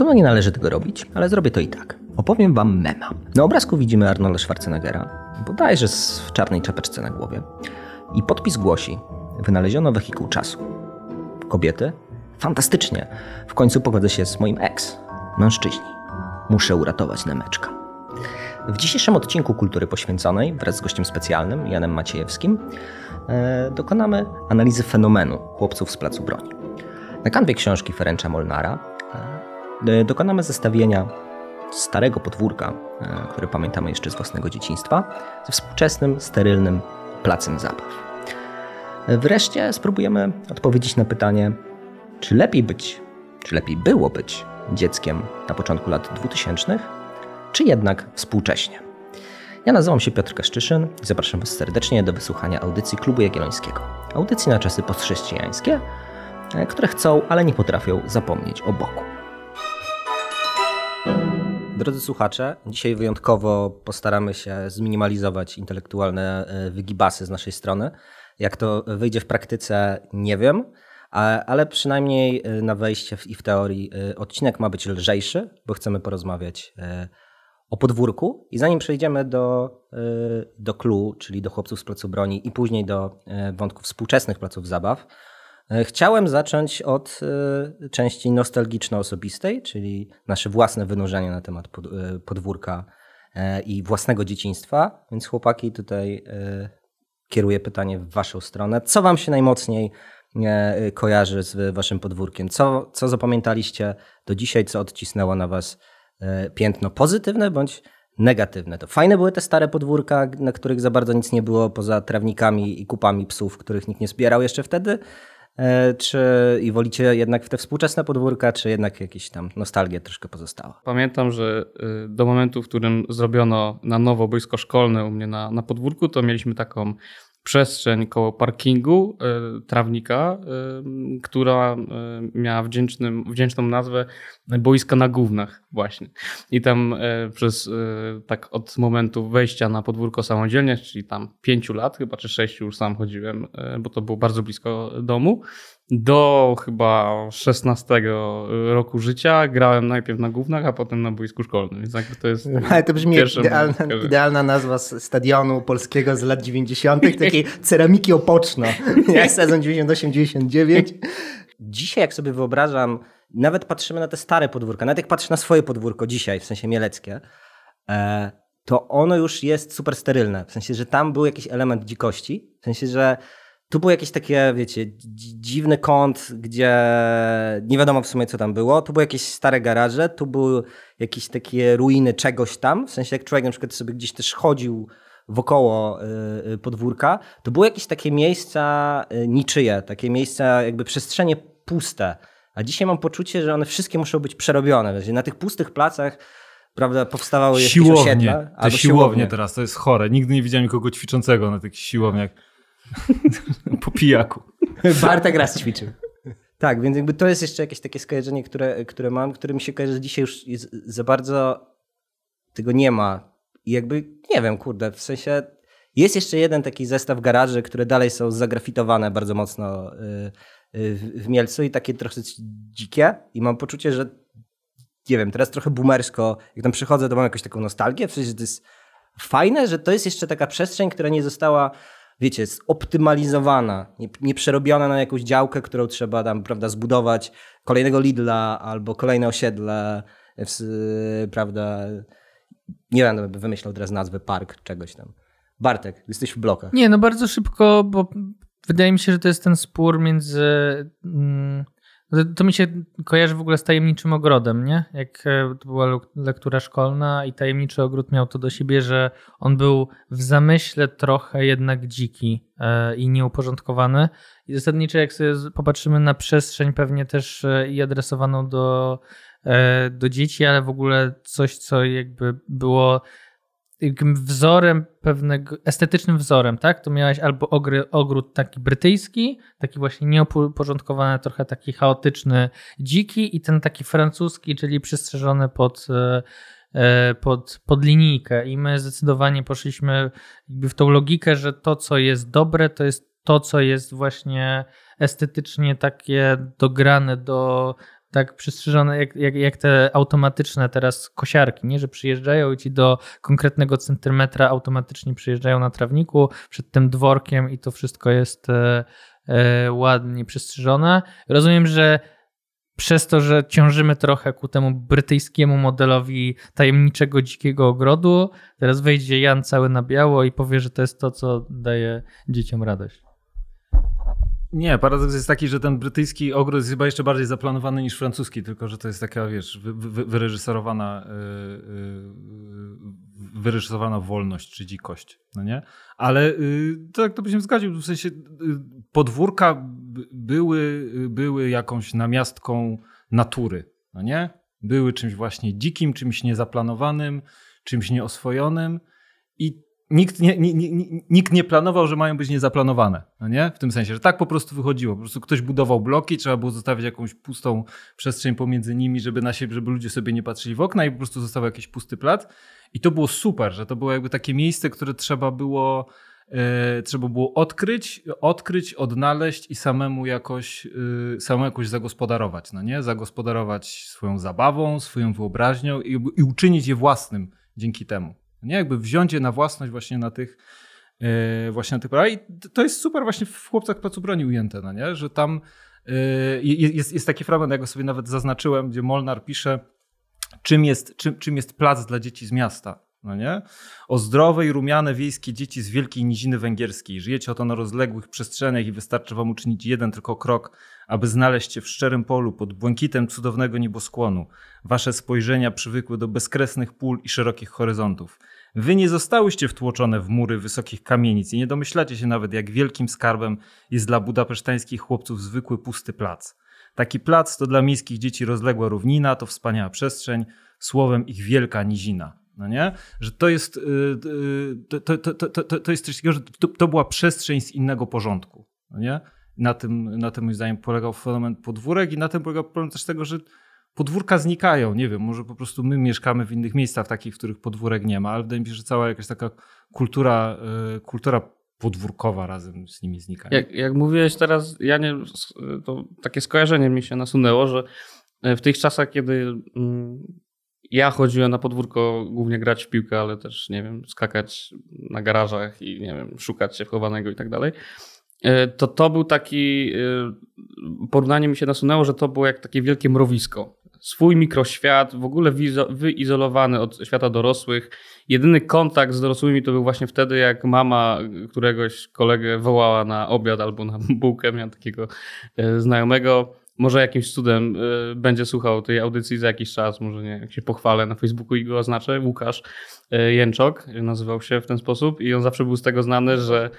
Podobno nie należy tego robić, ale zrobię to i tak. Opowiem wam mema. Na obrazku widzimy Arnolda Schwarzeneggera, bodajże w czarnej czapeczce na głowie. I podpis głosi: Wynaleziono wehikuł czasu. Kobiety? Fantastycznie. W końcu pogodzę się z moim ex. Mężczyźni. Muszę uratować Nemeczka. W dzisiejszym odcinku Kultury Poświęconej wraz z gościem specjalnym Janem Maciejewskim e, dokonamy analizy fenomenu chłopców z Placu Broni. Na kanwie książki Ferencza Molnara dokonamy zestawienia starego podwórka, e, który pamiętamy jeszcze z własnego dzieciństwa, ze współczesnym, sterylnym placem zabaw. Wreszcie spróbujemy odpowiedzieć na pytanie, czy lepiej być, czy lepiej było być dzieckiem na początku lat 2000, czy jednak współcześnie. Ja nazywam się Piotr Kaszczyszyn i zapraszam Was serdecznie do wysłuchania audycji Klubu Jagiellońskiego. Audycji na czasy postchrześcijańskie, e, które chcą, ale nie potrafią zapomnieć o Bogu. Drodzy słuchacze, dzisiaj wyjątkowo postaramy się zminimalizować intelektualne e, wygibasy z naszej strony. Jak to wyjdzie w praktyce, nie wiem, ale przynajmniej e, na wejście i w teorii e, odcinek ma być lżejszy, bo chcemy porozmawiać o podwórku. I zanim przejdziemy do, do clue, czyli do chłopców z placu broni i później do wątków współczesnych placów zabaw, chciałem zacząć od e, części nostalgiczno-osobistej, czyli nasze własne wynurzenie na temat e, podwórka i własnego dzieciństwa. Więc chłopaki, tutaj kieruję pytanie w waszą stronę. Co wam się najmocniej kojarzy z waszym podwórkiem? Co, co zapamiętaliście do dzisiaj, co odcisnęło na was piętno pozytywne bądź negatywne? To fajne były te stare podwórka, na których za bardzo nic nie było poza trawnikami i kupami psów, których nikt nie zbierał jeszcze wtedy? E, czy i wolicie jednak w te współczesne podwórka, czy jednak jakieś tam nostalgia troszkę pozostała? Pamiętam, że y, do momentu, w którym zrobiono na nowo boisko szkolne u mnie na, na podwórku, to mieliśmy taką przestrzeń koło parkingu y, trawnika, y, która y, miała wdzięcznym, wdzięczną nazwę boiska na gównach właśnie. I tam przez tak od momentu wejścia na podwórko samodzielnie, czyli tam pięciu lat, chyba czy sześciu już sam chodziłem, bo to było bardzo blisko domu, do chyba 16 roku życia grałem najpierw na gównach, a potem na boisku szkolnym. Więc jakby to jest. Ale to brzmi idealna, idealna nazwa stadionu polskiego z lat 90., takiej ceramiki opoczno. Jak sezon 98-99. Dzisiaj, jak sobie wyobrażam, nawet patrzymy na te stare podwórka, nawet jak patrzę na swoje podwórko dzisiaj, w sensie mieleckie, e, to ono już jest super sterylne. W sensie, że tam był jakiś element dzikości. W sensie, że tu był jakiś takie, wiecie, dziwny kąt, gdzie nie wiadomo w sumie co tam było. Tu były jakieś stare garaże, tu były jakieś takie ruiny czegoś tam. W sensie jak człowiek na przykład sobie gdzieś też chodził wokoło y, y, podwórka, to były jakieś takie miejsca y, niczyje, takie miejsca jakby przestrzenie puste. A dzisiaj mam poczucie, że one wszystkie muszą być przerobione. Na tych pustych placach prawda, powstawały jakieś siłownie, osiedla. Te siłownie, siłownie teraz, to jest chore. Nigdy nie widziałem nikogo ćwiczącego na tych siłowniach. Po pijaku. Bartek raz ćwiczył. Tak, więc jakby to jest jeszcze jakieś takie skojarzenie, które, które mam, które mi się kojarzy, że dzisiaj już jest, za bardzo tego nie ma. I jakby, nie wiem, kurde, w sensie jest jeszcze jeden taki zestaw garaży, które dalej są zagrafitowane bardzo mocno y, y, w Mielcu i takie trochę dzikie i mam poczucie, że nie wiem, teraz trochę boomersko, jak tam przychodzę, to mam jakąś taką nostalgię, w sensie, to jest fajne, że to jest jeszcze taka przestrzeń, która nie została wiecie, zoptymalizowana, nie, nie przerobiona na jakąś działkę, którą trzeba tam, prawda, zbudować kolejnego Lidla albo kolejne osiedle, prawda, nie będę wymyślał teraz nazwy park, czegoś tam. Bartek, jesteś w blokach. Nie, no bardzo szybko, bo wydaje mi się, że to jest ten spór między mm, to mi się kojarzy w ogóle z tajemniczym ogrodem, nie? Jak e, to była lektura szkolna i tajemniczy ogród miał to do siebie, że on był w zamyśle trochę jednak dziki e, i nieuporządkowany. I zasadniczo, jak sobie popatrzymy na przestrzeń, pewnie też e, i adresowaną do, do dzieci, ale w ogóle coś, co jakby było wzorem pewnego, estetycznym wzorem, tak? To miałeś albo ogry, ogród taki brytyjski, taki właśnie nieuporządkowany, trochę taki chaotyczny, dziki i ten taki francuski, czyli przystrzeżony pod, e, e, pod, pod linijkę i my zdecydowanie poszliśmy w tą logikę, że to, co jest dobre, to jest to, co jest właśnie estetycznie takie dograne do tak przystrzyżone, jak, jak, jak te automatyczne teraz kosiarki, nie? że przyjeżdżają i ci do konkretnego centymetra automatycznie przyjeżdżają na trawniku przed tym dworkiem i to wszystko jest e, e, ładnie przystrzyżone. Rozumiem, że przez to, że ciążymy trochę ku temu brytyjskiemu modelowi tajemniczego dzikiego ogrodu, teraz wejdzie Jan cały na biało i powie, że to jest to, co daje dzieciom radość. Nie, paradoks jest taki, że ten brytyjski ogród jest chyba jeszcze bardziej zaplanowany niż francuski, tylko że to jest taka, wiesz, wy, wy, wyreżyserowana, yy, wyreżyserowana wolność czy dzikość, no nie? Ale yy, tak to byś zgodził, w sensie yy, podwórka były, były jakąś namiastką natury, no nie? Były czymś właśnie dzikim, czymś niezaplanowanym, czymś nieoswojonym nikt nie, nie, nikt nie planował, że mają być niezaplanowane. No nie? W tym sensie, że tak po prostu wychodziło. Po prostu ktoś budował bloki, trzeba było zostawić jakąś pustą przestrzeń pomiędzy nimi, żeby, na siebie, żeby ludzie sobie nie patrzyli w okna i po prostu zostawał jakiś pusty plac. I to było super, że to było jakby takie miejsce, które trzeba było, e, trzeba było odkryć, odkryć, odnaleźć i samemu jakoś, e, samemu jakoś zagospodarować. No nie? Zagospodarować swoją zabawą, swoją wyobraźnią i, i uczynić je własnym dzięki temu. Nie? Jakby wziąć je na własność właśnie na tych yy, właśnie na tych I to jest super właśnie w Chłopcach Placu Broni ujęte, no nie? że tam yy, jest, jest taki fragment, ja go sobie nawet zaznaczyłem, gdzie Molnar pisze, czym jest, czym, czym jest plac dla dzieci z miasta. No nie? O zdrowe i rumiane wiejskie dzieci z wielkiej niziny węgierskiej. Żyjecie oto na rozległych przestrzeniach i wystarczy wam uczynić jeden tylko krok, aby znaleźć się w szczerym polu pod błękitem cudownego nieboskłonu. Wasze spojrzenia przywykły do bezkresnych pól i szerokich horyzontów. Wy nie zostałyście wtłoczone w mury wysokich kamienic i nie domyślacie się nawet, jak wielkim skarbem jest dla budapesztańskich chłopców zwykły pusty plac. Taki plac to dla miejskich dzieci rozległa równina, to wspaniała przestrzeń, słowem ich wielka nizina. No nie? Że to jest, y, y, to, to, to, to, to jest coś takiego, że to, była przestrzeń z innego porządku. No nie? Na tym, na tym moim zdaniem polegał fenomen podwórek i na tym polegał problem też tego, że podwórka znikają. Nie wiem, może po prostu my mieszkamy w innych miejscach, takich, w których podwórek nie ma, ale wydaje mi się, że cała jakaś taka kultura, y, kultura podwórkowa razem z nimi znika. Jak, jak mówiłeś teraz, ja nie, to takie skojarzenie mi się nasunęło, że w tych czasach, kiedy mm, ja chodziłem na podwórko głównie grać w piłkę, ale też, nie wiem, skakać na garażach i, nie wiem, szukać się wchowanego i tak dalej. E, to to był taki, e, porównanie mi się nasunęło, że to było jak takie wielkie mrowisko. Swój mikroświat, w ogóle wyizolowany od świata dorosłych. Jedyny kontakt z dorosłymi to był właśnie wtedy, jak mama któregoś kolegę wołała na obiad albo na bułkę. Miałem takiego e, znajomego może jakimś cudem będzie słuchał tej audycji za jakiś czas, może nie, jak się pochwalę na Facebooku i go oznaczę, Łukasz Jęczok nazywał się w ten sposób i on zawsze był z tego znany, że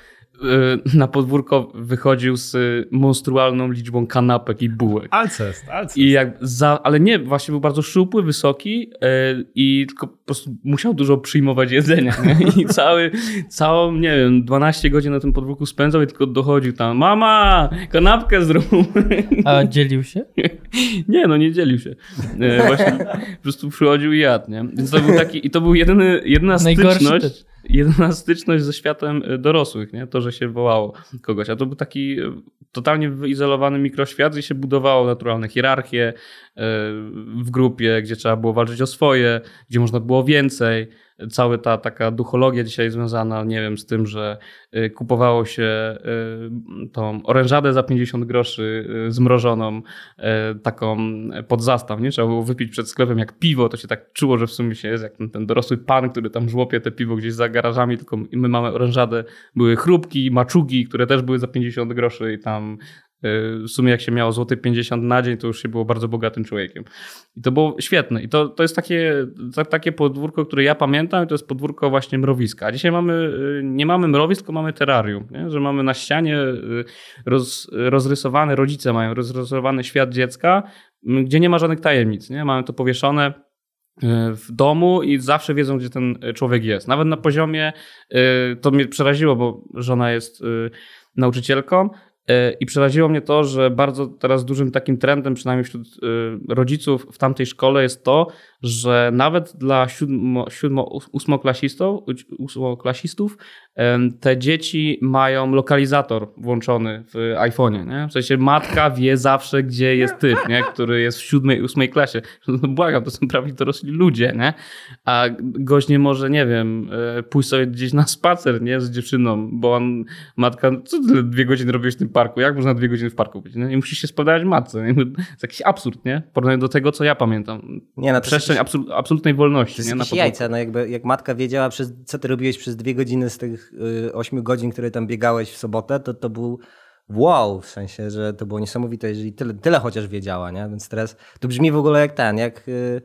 na podwórko wychodził z monstrualną liczbą kanapek i bułek. Alcest, alcest. I jak za, ale nie, właśnie był bardzo szczupły, wysoki y, i tylko po prostu musiał dużo przyjmować jedzenia. Nie? I cały, całą, nie wiem, 12 godzin na tym podwórku spędzał i tylko dochodził tam, mama, kanapkę zrób. A dzielił się? Nie, no nie dzielił się. Y, właśnie po prostu przychodził i jadł, nie? Więc to był taki, i to był jedyny, jedyna styczność jedyna styczność ze światem e, dorosłych, nie? to, że się wołało kogoś. A to był taki e, totalnie wyizolowany mikroświat, gdzie się budowało naturalne hierarchie e, w grupie, gdzie trzeba było walczyć o swoje, gdzie można było więcej cała ta taka duchologia dzisiaj związana, nie wiem, z tym, że y, kupowało się y, tą orężadę za 50 groszy y, zmrożoną, taką pod zastaw, nie? Trzeba było wypić przed sklepem jak piwo, to się tak czuło, że w sumie się jest jak ten, ten dorosły pan, który tam żłopie te piwo gdzieś za garażami, tylko my mamy orężadę, były chrupki, maczugi, które też były za 50 groszy i tam w sumie jak się miało złoty 50 na dzień, to już się było bardzo bogatym człowiekiem. I to było świetne. I to, to jest takie, takie podwórko, które ja pamiętam, i to jest podwórko właśnie mrowiska. A dzisiaj mamy, y, nie mamy mrowisk, tylko mamy terrarium, nie? że mamy na ścianie y, roz, rozrysowany, rodzice mają rozrysowany świat dziecka, gdzie nie ma żadnych tajemnic. Nie? Mamy to powieszone y, w domu i zawsze wiedzą, gdzie ten człowiek jest. Nawet na poziomie, to mnie przeraziło, bo żona jest nauczycielką, I przeraziło mnie to, że bardzo teraz dużym takim trendem, przynajmniej wśród e, rodziców w tamtej szkole jest to, że nawet dla siódmo, siódmo, ósmoklasistów, ósmoklasistów te dzieci mają lokalizator włączony w iPhone'ie. Nie? W sensie matka wie zawsze, gdzie jest typ, nie? który jest w siódmej, ósmej klasie. No, błagam, to są prawie dorośli ludzie, nie? a gość nie może, nie wiem, e, pójść sobie gdzieś na spacer nie? z dziewczyną, bo on, matka, co ty dwie godziny robisz w tym parku? Jak można dwie godziny w parku być? Nie? I musisz się spodobać matce. Nie? To jest jakiś absurd, nie? W porównaniu do tego, co ja pamiętam. Nie, no, Przestrzeń absolutnej wolności. To jest nie? Jajca, no jakby, jak matka wiedziała, przez, co ty robiłeś przez dwie godziny z tych y, 8 godzin, które tam biegałeś w sobotę, to to był wow, w sensie, że to było niesamowite, jeżeli tyle, tyle chociaż wiedziała, nie? Więc teraz to brzmi w ogóle jak ten, jak y,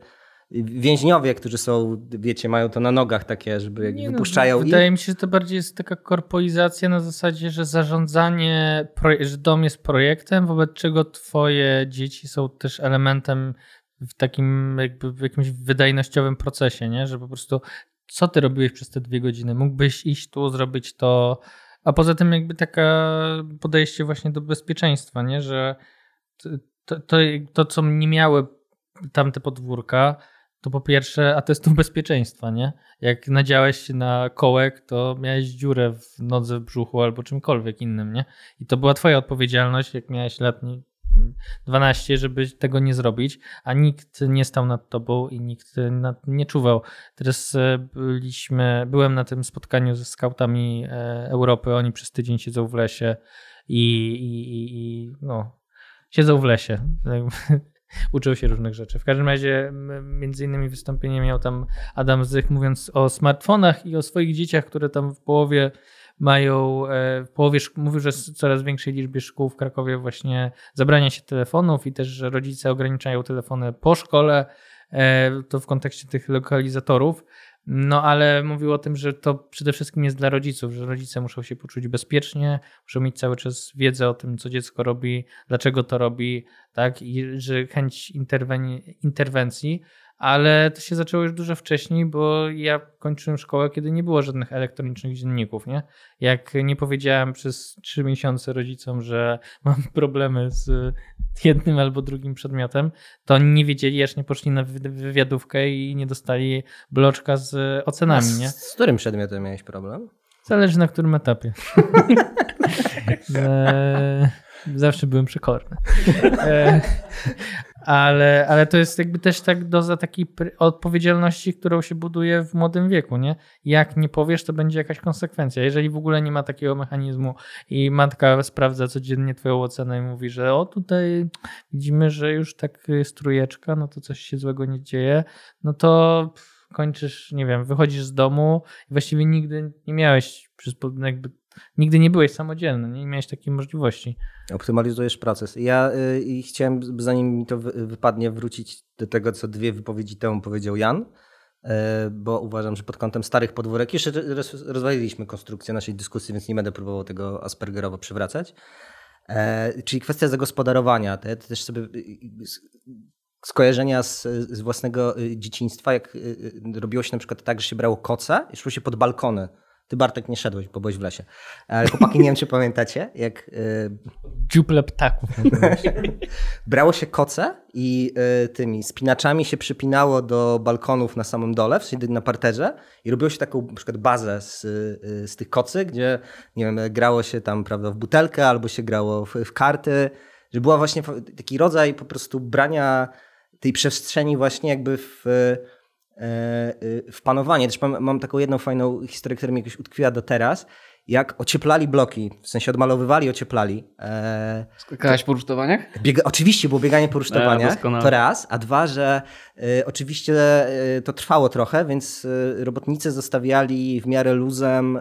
więźniowie, którzy są, wiecie, mają to na nogach takie, żeby jak nie no, wypuszczają. No, wydaje mi się, że to bardziej jest taka korpoizacja na zasadzie, że zarządzanie, że dom jest projektem, wobec czego twoje dzieci są też elementem w takim jakby w jakimś wydajnościowym procesie, nie? Że po prostu co ty robiłeś przez te dwie godziny? Mógłbyś iść tu, zrobić to. A poza tym, jakby taka podejście właśnie do bezpieczeństwa, nie? że to, to, to co nie miały tamte podwórka, to po pierwsze atestów bezpieczeństwa, nie? Jak nadziałeś się na kołek, to miałeś dziurę w nodze, w brzuchu albo czymkolwiek innym, nie? I to była twoja odpowiedzialność, jak miałeś letni 12, żeby tego nie zrobić, a nikt nie stał nad tobą i nikt nad, nie czuwał. Teraz e, byliśmy, byłem na tym spotkaniu ze skautami e, Europy, oni przez tydzień siedzą w lesie i, i, i no, siedzą w lesie. Uczył się różnych rzeczy. W każdym razie, między innymi wystąpienie miał tam Adam Zych mówiąc o smartfonach i o swoich dzieciach, które tam w połowie mają e, w połowie, mówił, że coraz większej liczbie szkół w Krakowie właśnie zabrania się telefonów i też, że rodzice ograniczają telefony po szkole, e, to w kontekście tych lokalizatorów. No ale mówił o tym, że to przede wszystkim jest dla rodziców, że rodzice muszą się poczuć bezpiecznie, muszą mieć cały czas wiedzę o tym, co dziecko robi, dlaczego to robi, tak, i że chęć interwencji ale to się zaczęło już dużo wcześniej, bo ja kończyłem szkołę, kiedy nie było żadnych elektronicznych dzienników, nie? Jak nie powiedziałem przez trzy miesiące rodzicom, że mam problemy z jednym albo drugim przedmiotem, to oni nie wiedzieli, aż nie poszli na wywiadówkę i nie dostali bloczka z ocenami, nie? Z, z którym przedmiotem miałeś problem? Zależy na którym etapie. Zawsze byłem przekorny. Ale, ale to jest jakby też tak doza takiej odpowiedzialności, którą się buduje w młodym wieku, nie? Jak nie powiesz, to będzie jakaś konsekwencja. Jeżeli w ogóle nie ma takiego mechanizmu i matka sprawdza codziennie twoją ocenę i mówi, że o tutaj widzimy, że już tak strujeczka, no to coś się złego nie dzieje, no to kończysz, nie wiem, wychodzisz z domu i właściwie nigdy nie miałeś jakby nigdy nie byłeś samodzielny, nie miałeś takiej możliwości. Optymalizujesz proces. Ja y, chciałem, zanim mi to wypadnie, wrócić do tego, co dwie wypowiedzi temu powiedział Jan, y, bo uważam, że pod kątem starych podwórek, jeszcze rozwaliliśmy konstrukcję naszej dyskusji, więc nie będę próbował tego Aspergerowo przywracać. E, czyli kwestia zagospodarowania. Te, te też sobie y, skojarzenia z, z własnego dzieciństwa, jak robiło się na przykład tak, że się brało koce i szło się pod balkony ty Bartek nie szedłeś, bo byłeś w lesie. Ale chłopaki, nie wiem czy pamiętacie, jak... Yy... Dziuple ptaków. Brało się koce i yy, tymi spinaczami się przypinało do balkonów na samym dole, w sensie na parterze i robiło się taką na przykład bazę z, yy, z tych kocy, gdzie nie wiem, grało się tam prawda, w butelkę albo się grało w, w karty, że była właśnie taki rodzaj po prostu brania tej przestrzeni właśnie jakby w E, w panowanie. Też mam, mam, taką jedną fajną historię, która mi jakoś utkwiła do teraz. Jak ocieplali bloki, w sensie odmalowywali, ocieplali. E, Skakałeś po rusztowaniach? Biega, oczywiście było bieganie po rusztowaniach, e, to raz. A dwa, że e, oczywiście e, to trwało trochę, więc e, robotnicy zostawiali w miarę luzem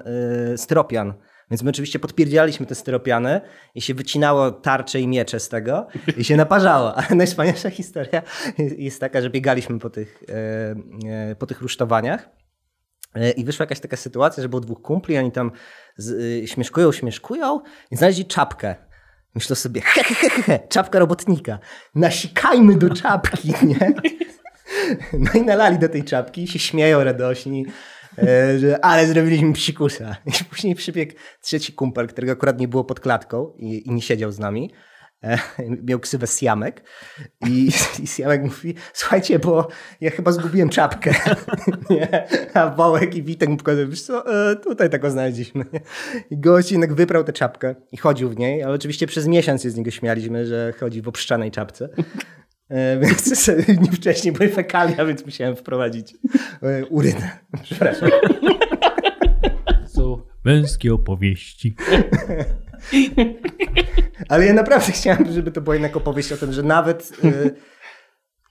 styropian więc my oczywiście podpierdzialiśmy te styropiany i się wycinało tarcze i miecze z tego i się naparzało. Ale najwspanialsza historia jest taka, że biegaliśmy po tych, e, e, po tych rusztowaniach e, i wyszła jakaś taka sytuacja, że było dwóch kumpli, oni tam śmieszkują, śmieszkują i znaleźli czapkę. Myślę sobie, he, he, he, he, czapka robotnika. Nasikajmy do czapki, nie? No i nalali do tej czapki się śmieją radośni. E, ale zrobiliśmy psikusa. I później przybiegł trzeci kumpel, którego akurat nie było pod klatką i, i nie siedział z nami. e, miał ksywę Siamek i, i Siamek mówi, słuchajcie, bo ja chyba zgubiłem czapkę. nie? A Wołek i Witek mu pokazują, wiesz co, e, tutaj taką znaleźliśmy. I gość jednak wyprał tę czapkę i chodził w niej, ale oczywiście przez miesiąc się z niego śmialiśmy, że chodzi w obszczanej czapce. E, Więc dni wcześniej były fekalia, więc musiałem wprowadzić e, urynę. Przepraszam. Są męskie opowieści. Ale ja naprawdę chciałem, żeby to była jednak opowieść o tym, że nawet y,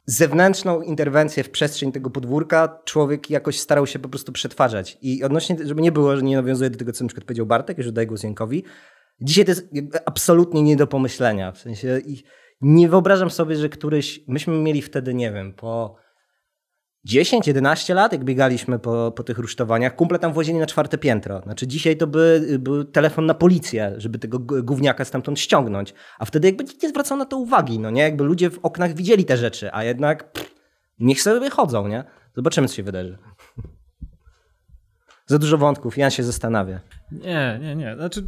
zewnętrzną interwencję w przestrzeń tego podwórka człowiek jakoś starał się po prostu przetwarzać. I odnośnie, żeby nie było, że nie nawiązuje do tego, co na przykład powiedział Bartek, już oddaję głos Jankowi, dzisiaj to jest absolutnie nie do pomyślenia. W sensie i nie wyobrażam sobie, że któryś, myśmy mieli wtedy, nie wiem, po 10-11 lat, jak biegaliśmy po, po tych rusztowaniach, kumple tam włazili na czwarte piętro. Znaczy dzisiaj to by był telefon na policję, żeby tego gówniaka stamtąd ściągnąć. A wtedy jakby nikt nie zwracał na to uwagi, no nie? Jakby ludzie w oknach widzieli te rzeczy, a jednak pff, niech sobie wychodzą, nie? Zobaczymy, co się wydarzy. Za dużo wątków, Jan się zastanawia. Nie, nie, nie. Znaczy,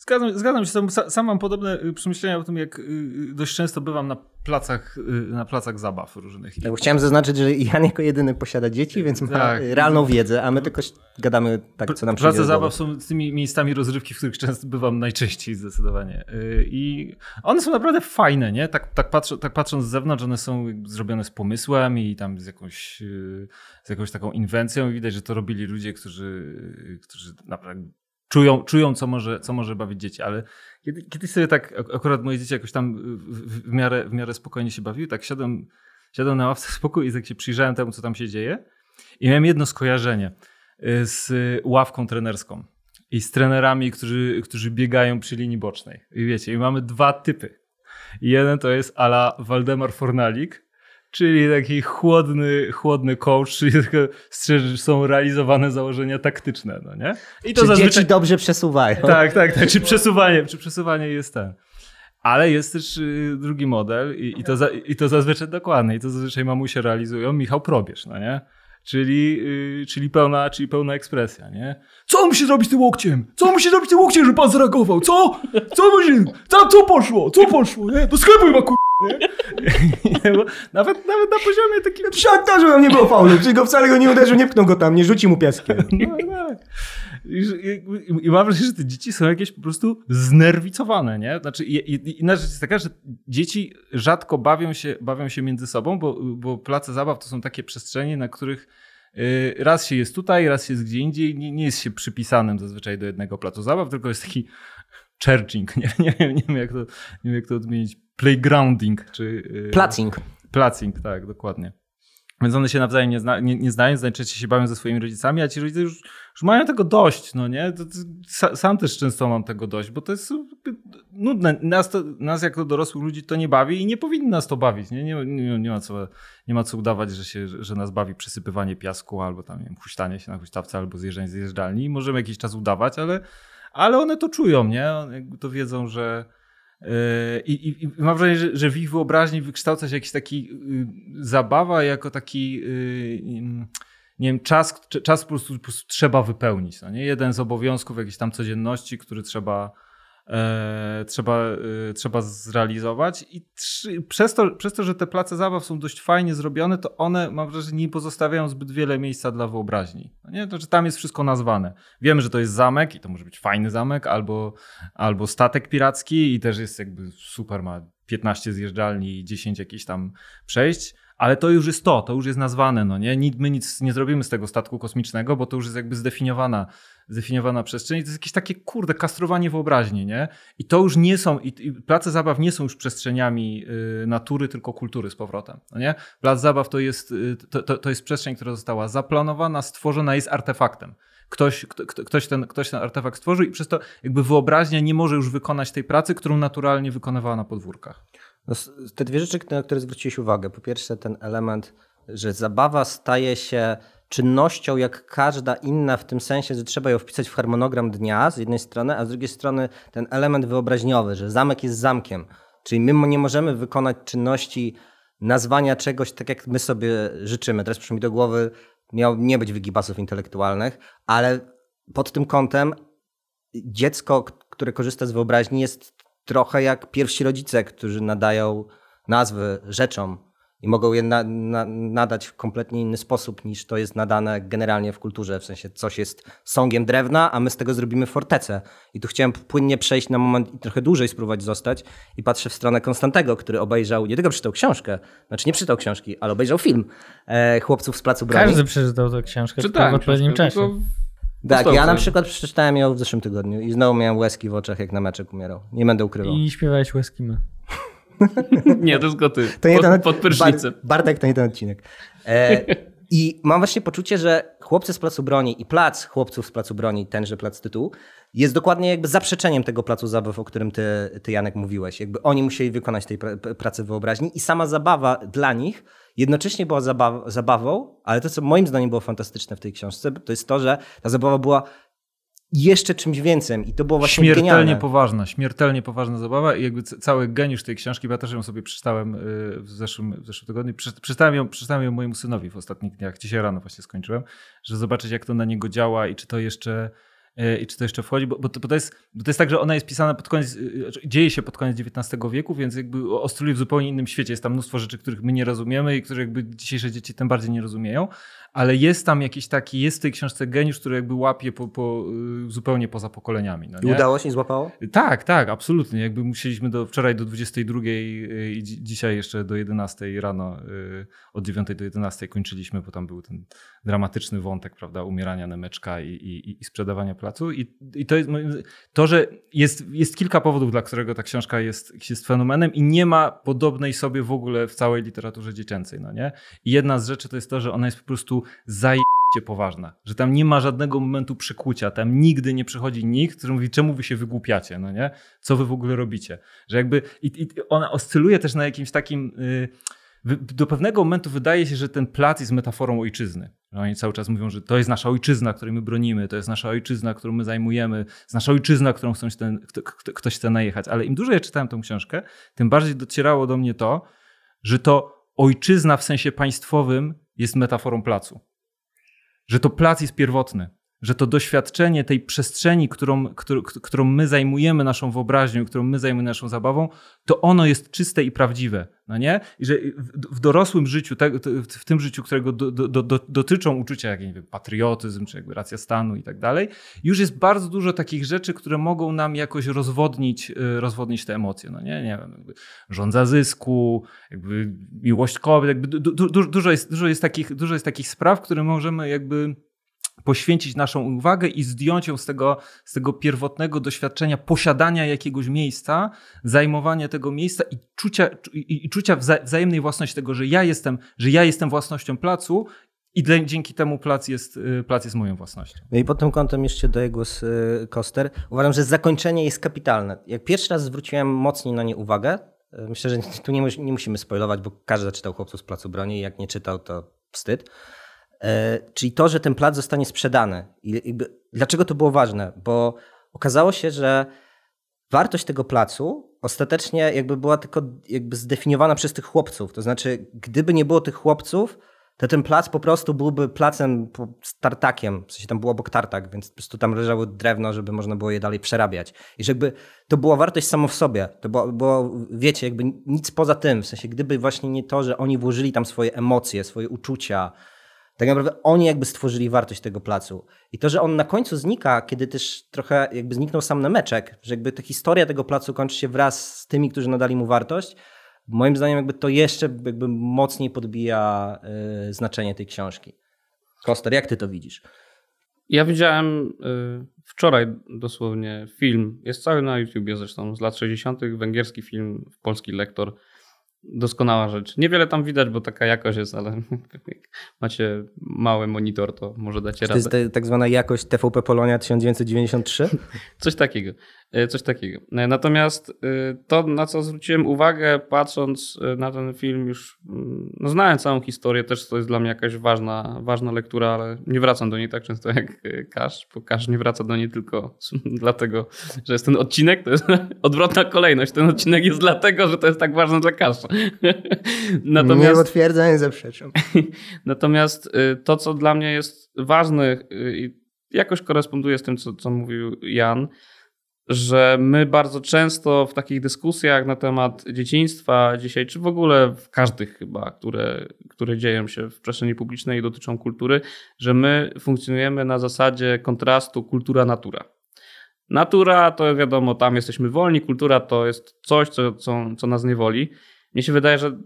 zgadzam, zgadzam się, sam, sam mam podobne y, przemyślenia o tym, jak y, y, dość często bywam na placach, na placach zabaw różnych. I chciałem zaznaczyć, że Jan jako jedyny posiada dzieci, więc ma Tak. realną wiedzę, a my tylko gadamy tak, co nam przyjdzie Place zabaw są tymi miejscami rozrywki, w których często bywam najczęściej zdecydowanie. I one są naprawdę fajne, nie? Tak, tak, patrzę, tak patrząc z zewnątrz, one są zrobione z pomysłem i tam z jakąś, z jakąś taką inwencją i widać, że to robili ludzie, którzy, którzy naprawdę czują, czują co, może, co może bawić dzieci, ale kiedy, kiedyś sobie tak, ak- akurat moje dzieci jakoś tam w, w, miarę, w miarę spokojnie się bawiły, tak siadłem, siadłem na ławce spokój i tak się przyjrzałem temu, co tam się dzieje i miałem jedno skojarzenie y, z ławką trenerską i z trenerami, którzy, którzy biegają przy linii bocznej. I wiecie, i mamy dwa typy. Jeden to jest ala Waldemar Fornalik, czyli taki chłodny, chłodny coach, czyli tylko są realizowane założenia taktyczne, no nie? I Czy dzieci dobrze przesuwają? tak, tak, tak. Czy przesuwanie, czy przesuwanie jest ten. Ale jest też y, drugi model i, i, to za, i to zazwyczaj dokładnie, i to zazwyczaj mamusie realizują Michał Probierz, no nie? Czyli, y, czyli, pełna, czyli pełna ekspresja, nie? Co on musi zrobić tym łokciem? Co on musi zrobić tym łokciem, żeby pan zareagował? Co? Co musi? Co, co poszło? Co poszło? Nie? Do sklepu ma kur... Nawet, nawet na poziomie takim... Siadka, że tam nie było faulu, czy go wcale go nie uderzył, nie pchnął go tam, nie rzuci mu piaskiem. No tak. I, i, I mam wrażenie, że te dzieci są jakieś po prostu znerwicowane, nie? Znaczy, i- inna rzecz jest taka, że dzieci rzadko bawią się, bawią się między sobą, bo, bo place zabaw to są takie przestrzenie, na których y, raz się jest tutaj, raz się jest gdzie indziej, nie, nie jest się przypisanym zazwyczaj do jednego placu zabaw, tylko jest taki churching, nie, nie, wiem, nie, wiem, jak to, nie wiem jak to odmienić, playgrounding, czy... y, Placing. Placing, tak, dokładnie. Więc one się nawzajem nie, zna, nie, nie znają, najczęściej się bawią ze swoimi rodzicami, a ci rodzice już, już mają tego dość, no nie? To, to, sa- sam też często mam tego dość, bo to jest nudne. Nas, to, nas jako dorosłych ludzi to nie bawi i nie powinno nas to bawić, nie? Nie, nie, nie, ma, co, nie ma co udawać, że, się, że nas bawi przysypywanie piasku albo tam, nie wiem, huśtanie się na huśtawce albo zjeżdżanie z zjeżdżalni. Możemy jakiś czas udawać, ale, ale one to czują, nie? To wiedzą, że I, i, I mam wrażenie, że, że w ich wyobraźni wykształca się jakiś taki y, zabawa jako taki y, nie wiem, czas, cz- czas po, prostu, po prostu trzeba wypełnić. No nie? Jeden z obowiązków jakiejś tam codzienności, który trzeba, e, trzeba, e, trzeba zrealizować. I trzy, przez, to, przez to, że te place zabaw są dość fajnie zrobione, to one, mam wrażenie, nie pozostawiają zbyt wiele miejsca dla wyobraźni. No nie? To, że tam jest wszystko nazwane. Wiemy, że to jest zamek i to może być fajny zamek, albo, albo statek piracki i też jest jakby super, ma 15 zjeżdżalni i 10 jakichś tam przejść. Ale to już jest to, to już jest nazwane, no nie? My nic nie zrobimy z tego statku kosmicznego, bo to już jest jakby zdefiniowana, zdefiniowana przestrzeń. I to jest jakieś takie, kurde, kastrowanie wyobraźni, nie? I to już nie są, i, i place zabaw nie są już przestrzeniami y, natury, tylko kultury z powrotem, no nie? Plac zabaw to jest, y, to, to, to jest przestrzeń, która została zaplanowana, stworzona, jest artefaktem. Ktoś, kto, kto- ktoś, ten, ktoś ten artefakt stworzył i przez to jakby wyobraźnia nie może już wykonać tej pracy, którą naturalnie wykonywała na podwórkach. No, te dwie rzeczy, na które zwróciłeś uwagę. Po pierwsze, ten element, że zabawa staje się czynnością jak każda inna, w tym sensie, że trzeba ją wpisać w harmonogram dnia z jednej strony, a z drugiej strony ten element wyobraźniowy, że zamek jest zamkiem. Czyli my nie możemy wykonać czynności nazwania czegoś tak, jak my sobie życzymy. Teraz przyszło mi do głowy, miał nie być wygibasów intelektualnych, ale pod tym kątem dziecko, które korzysta z wyobraźni, jest trochę jak pierwsi rodzice, którzy nadają nazwy rzeczom i mogą je na, na, nadać w kompletnie inny sposób niż to jest nadane generalnie w kulturze. W sensie coś jest sągiem drewna, a my z tego zrobimy fortecę. I tu chciałem płynnie przejść na moment i trochę dłużej spróbować zostać. I patrzę w stronę Konstantego, który obejrzał, nie tylko przeczytał książkę, znaczy nie czytał książki, ale obejrzał film e, Chłopców z Placu Broni. Każdy przeczytał tę książkę Czytałem w odpowiednim książkę, czasie. Tak, ja na przykład przeczytałem ją w zeszłym tygodniu i znowu miałem łezki w oczach, jak na meczek umierał. Nie będę ukrywał. I śpiewałeś łeskimy. Nie, to tylko ty. To nie pod, ten, pod prysznicem. Bar, Bartek to nie ten odcinek. E, I mam właśnie poczucie, że chłopcy z Placu Broni i plac chłopców z Placu Broni, tenże plac tytułu, jest dokładnie jakby zaprzeczeniem tego placu zabaw, o którym ty, ty Janek mówiłeś. Jakby oni musieli wykonać tej pra- pracy wyobraźni i sama zabawa dla nich jednocześnie była zabaw, zabawą, ale to, co moim zdaniem było fantastyczne w tej książce, to jest to, że ta zabawa była jeszcze czymś więcej i to było właśnie Śmiertelnie genialne. poważna, śmiertelnie poważna zabawa i jakby cały geniusz tej książki, bo ja też ją sobie przeczytałem y, w zeszłym, w zeszłym tygodniu, Prze- przeczytałem ją, przeczytałem ją mojemu synowi w ostatnich dniach, dzisiaj rano właśnie skończyłem, że zobaczyć jak to na niego działa i czy to jeszcze i czy to jeszcze wchodzi, bo, bo, to, bo, to jest, bo to jest tak, że ona jest pisana pod koniec, y, znaczy dzieje się pod koniec XIX wieku, więc jakby ostruje w zupełnie innym świecie. Jest tam mnóstwo rzeczy, których my nie rozumiemy i które jakby dzisiejsze dzieci tym bardziej nie rozumieją, ale jest tam jakiś taki, jest w tej książce geniusz, który jakby łapie po, po, y, zupełnie poza pokoleniami. No I nie? udało się i złapało? Tak, tak, absolutnie. Jakby musieliśmy do, wczoraj do 22 y, i dzi- dzisiaj jeszcze do 11 rano, y, od 9 do 11 kończyliśmy, bo tam był ten dramatyczny wątek, prawda, umierania Nemeczka i, i, i sprzedawania placu. I, i to, jest, to, że jest, jest kilka powodów, dla którego ta książka jest, jest fenomenem i nie ma podobnej sobie w ogóle w całej literaturze dziecięcej, no nie? I jedna z rzeczy to jest to, że ona jest po prostu zaje poważna, że tam nie ma żadnego momentu przekłucia, tam nigdy nie przychodzi nikt, który mówi, czemu wy się wygłupiacie, no nie? Co wy w ogóle robicie? Że jakby i, i ona oscyluje też na jakimś takim y, wy- do pewnego momentu wydaje się, że ten plac jest metaforą ojczyzny. Że Oni cały czas mówią, że to jest nasza ojczyzna, której my bronimy, to jest nasza ojczyzna, którą my zajmujemy, jest nasza ojczyzna, którą chcą ten, kto, kto, ktoś chce najechać. Ale im dłużej ja czytałem tę książkę, tym bardziej docierało do mnie to, że to ojczyzna w sensie państwowym jest metaforą placu. Że to plac jest pierwotny, że to doświadczenie tej przestrzeni, którą, którą, którą my zajmujemy naszą wyobraźnią, którą my zajmujemy naszą zabawą, to ono jest czyste i prawdziwe. No nie? I że w, dorosłym życiu, tak, w tym życiu, którego do, do, do, do, dotyczą uczucia, jak nie wiem, patriotyzm, czy jakby racja stanu i tak dalej, już jest bardzo dużo takich rzeczy, które mogą nam jakoś rozwodnić, y, rozwodnić te emocje. No nie, nie wiem, jakby żądza zysku, jakby miłość kobiet, jakby du, du, du, dużo, jest, dużo, jest takich, dużo jest takich spraw, które możemy jakby poświęcić naszą uwagę i zdjąć ją z tego, z tego pierwotnego doświadczenia posiadania jakiegoś miejsca, zajmowania tego miejsca i czucia, i, i czucia wza, wzajemnej własności tego, że ja jestem, że ja jestem własnością placu i dzięki temu plac jest, y, plac jest moją własnością. No i pod tym kątem jeszcze daję głos y, Koster. Uważam, że zakończenie jest kapitalne. Jak pierwszy raz zwróciłem mocniej na nie uwagę, y, myślę, że tu nie, nie musimy spoilować, bo każdy czytał Chłopców z Placu Broni jak nie czytał, to wstyd. E, Czyli to, że ten plac zostanie sprzedany. I dlaczego to było ważne? Bo okazało się, że wartość tego placu ostatecznie jakby była tylko jakby zdefiniowana przez tych chłopców. To znaczy, gdyby nie było tych chłopców, to ten plac po prostu byłby placem z tartakiem. W sensie tam był obok tartak, więc po prostu tam leżało drewno, żeby można było je dalej przerabiać. I że jakby to była wartość samo w sobie. To było, było, wiecie, jakby nic poza tym. W sensie, gdyby właśnie nie to, że oni włożyli tam swoje emocje, swoje uczucia, tak naprawdę oni jakby stworzyli wartość tego placu. I to, że on na końcu znika, kiedy też trochę jakby zniknął sam Nemeczek, że jakby ta historia tego placu kończy się wraz z tymi, którzy nadali mu wartość, moim zdaniem jakby to jeszcze jakby mocniej podbija y, znaczenie tej książki. Koster, jak ty to widzisz? Ja widziałem y, wczoraj dosłownie film, jest cały na YouTubie zresztą, z lat 60., węgierski film, polski lektor. Doskonała rzecz. Niewiele tam widać, bo taka jakość jest, ale jak macie mały monitor, to może dacie To radę. jest ta, tak zwana jakość TVP Polonia 1993? Coś takiego. E, Coś takiego. E, Natomiast e, to, na co zwróciłem uwagę, patrząc na ten film, już mm, no, znałem całą historię, też to jest dla mnie jakaś ważna, ważna lektura, ale nie wracam do niej tak często jak Kasz, bo Kasz nie wraca do niej tylko dlatego, że jest ten odcinek, to jest odwrotna kolejność. Ten odcinek jest dlatego, że to jest tak ważne dla Kasza. Natomiast... potwierdzam, nie zaprzeczam. Natomiast to, co dla mnie jest ważne i jakoś koresponduje z tym, co, co mówił Jan, że my bardzo często w takich dyskusjach na temat dzieciństwa dzisiaj, czy w ogóle w każdych chyba, które, które dzieją się w przestrzeni publicznej i dotyczą kultury, że my funkcjonujemy na zasadzie kontrastu kultura-natura. Natura to wiadomo, tam jesteśmy wolni, kultura to jest coś, co, co, co nas niewoli. Mnie się wydaje, że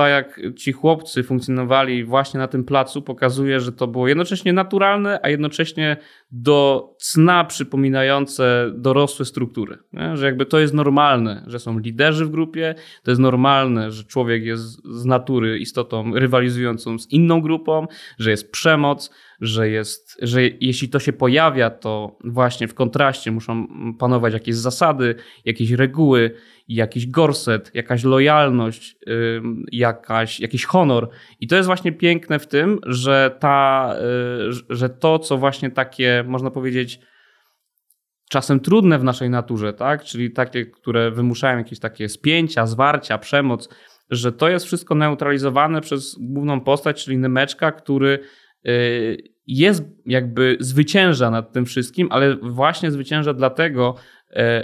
tak jak ci chłopcy funkcjonowali właśnie na tym placu, pokazuje, że to było jednocześnie naturalne, a jednocześnie do cna przypominające dorosłe struktury. Nie? Że jakby to jest normalne, że są liderzy w grupie, to jest normalne, że człowiek jest z natury istotą rywalizującą z inną grupą, że jest przemoc, że, jest, że jeśli to się pojawia, to właśnie w kontraście muszą panować jakieś zasady, jakieś reguły, jakiś gorset, jakaś lojalność, jakaś, jakiś honor. I to jest właśnie piękne w tym, że, ta, y, że to, co właśnie takie, można powiedzieć, czasem trudne w naszej naturze, tak? czyli takie, które wymuszają jakieś takie spięcia, zwarcia, przemoc, że to jest wszystko neutralizowane przez główną postać, czyli Nemeczka, który y, jest jakby zwycięża nad tym wszystkim, ale właśnie zwycięża dlatego,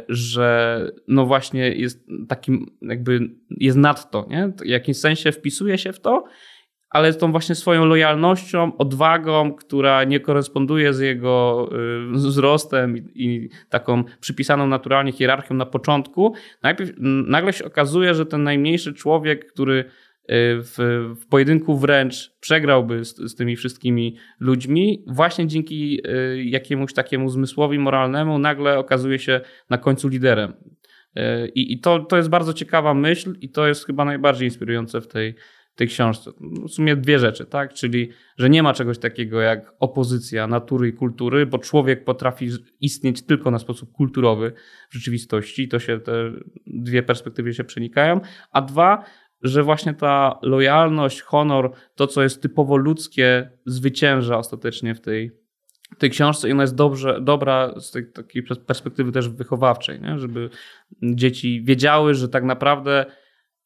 że no właśnie jest takim jakby jest nadto, nie? W jakimś sensie wpisuje się w to, ale z tą właśnie swoją lojalnością, odwagą, która nie koresponduje z jego y, wzrostem i, i taką przypisaną naturalnie hierarchią na początku, najpierw nagle się okazuje, że ten najmniejszy człowiek, który w, w pojedynku wręcz przegrałby z, z, tymi wszystkimi ludźmi, właśnie dzięki y, jakiemuś takiemu zmysłowi moralnemu nagle okazuje się na końcu liderem. Y, I, i to, to jest bardzo ciekawa myśl i to jest chyba najbardziej inspirujące w tej, tej książce. W sumie dwie rzeczy, tak? Czyli, że nie ma czegoś takiego jak opozycja natury i kultury, bo człowiek potrafi istnieć tylko na sposób kulturowy w rzeczywistości. To się te dwie perspektywy się przenikają. A dwa, że właśnie ta lojalność, honor, to co jest typowo ludzkie, zwycięża ostatecznie w tej, w tej książce i ona jest dobrze, dobra z tej takiej perspektywy też wychowawczej, nie? żeby dzieci wiedziały, że tak naprawdę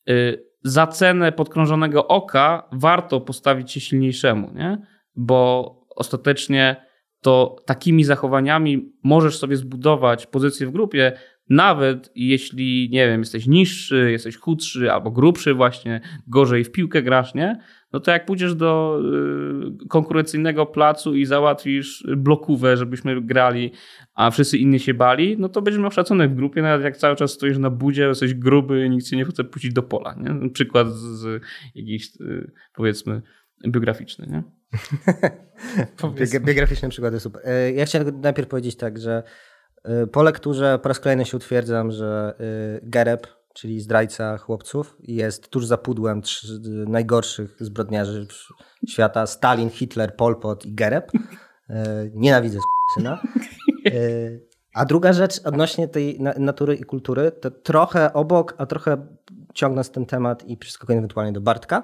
y, za cenę podkrążonego oka warto postawić się silniejszemu, nie? bo ostatecznie to takimi zachowaniami możesz sobie zbudować pozycję w grupie, nawet jeśli, nie wiem, jesteś niższy, jesteś chudszy albo grubszy właśnie, gorzej w piłkę grasz, nie? No to jak pójdziesz do y, konkurencyjnego placu i załatwisz blokówę, żebyśmy grali, a wszyscy inni się bali, no to będziesz miał szacunek w grupie, nawet jak cały czas stoisz na budzie, jesteś gruby, nikt cię nie chce puścić do pola, nie? Przykład z, z jakiś, y, powiedzmy, biograficzny, nie? Biograficzny przykład jest super. E, ja chciałem najpierw powiedzieć tak, że po lekturze po raz kolejny się utwierdzam, że y, Gereb, czyli zdrajca chłopców, jest tuż za pudłem najgorszych zbrodniarzy świata. Stalin, Hitler, Pol Pot i Gereb. Y, nienawidzę syna. A druga rzecz odnośnie tej natury i kultury, to trochę obok, a trochę ciągnąc ten temat i przeskakując ewentualnie do Bartka.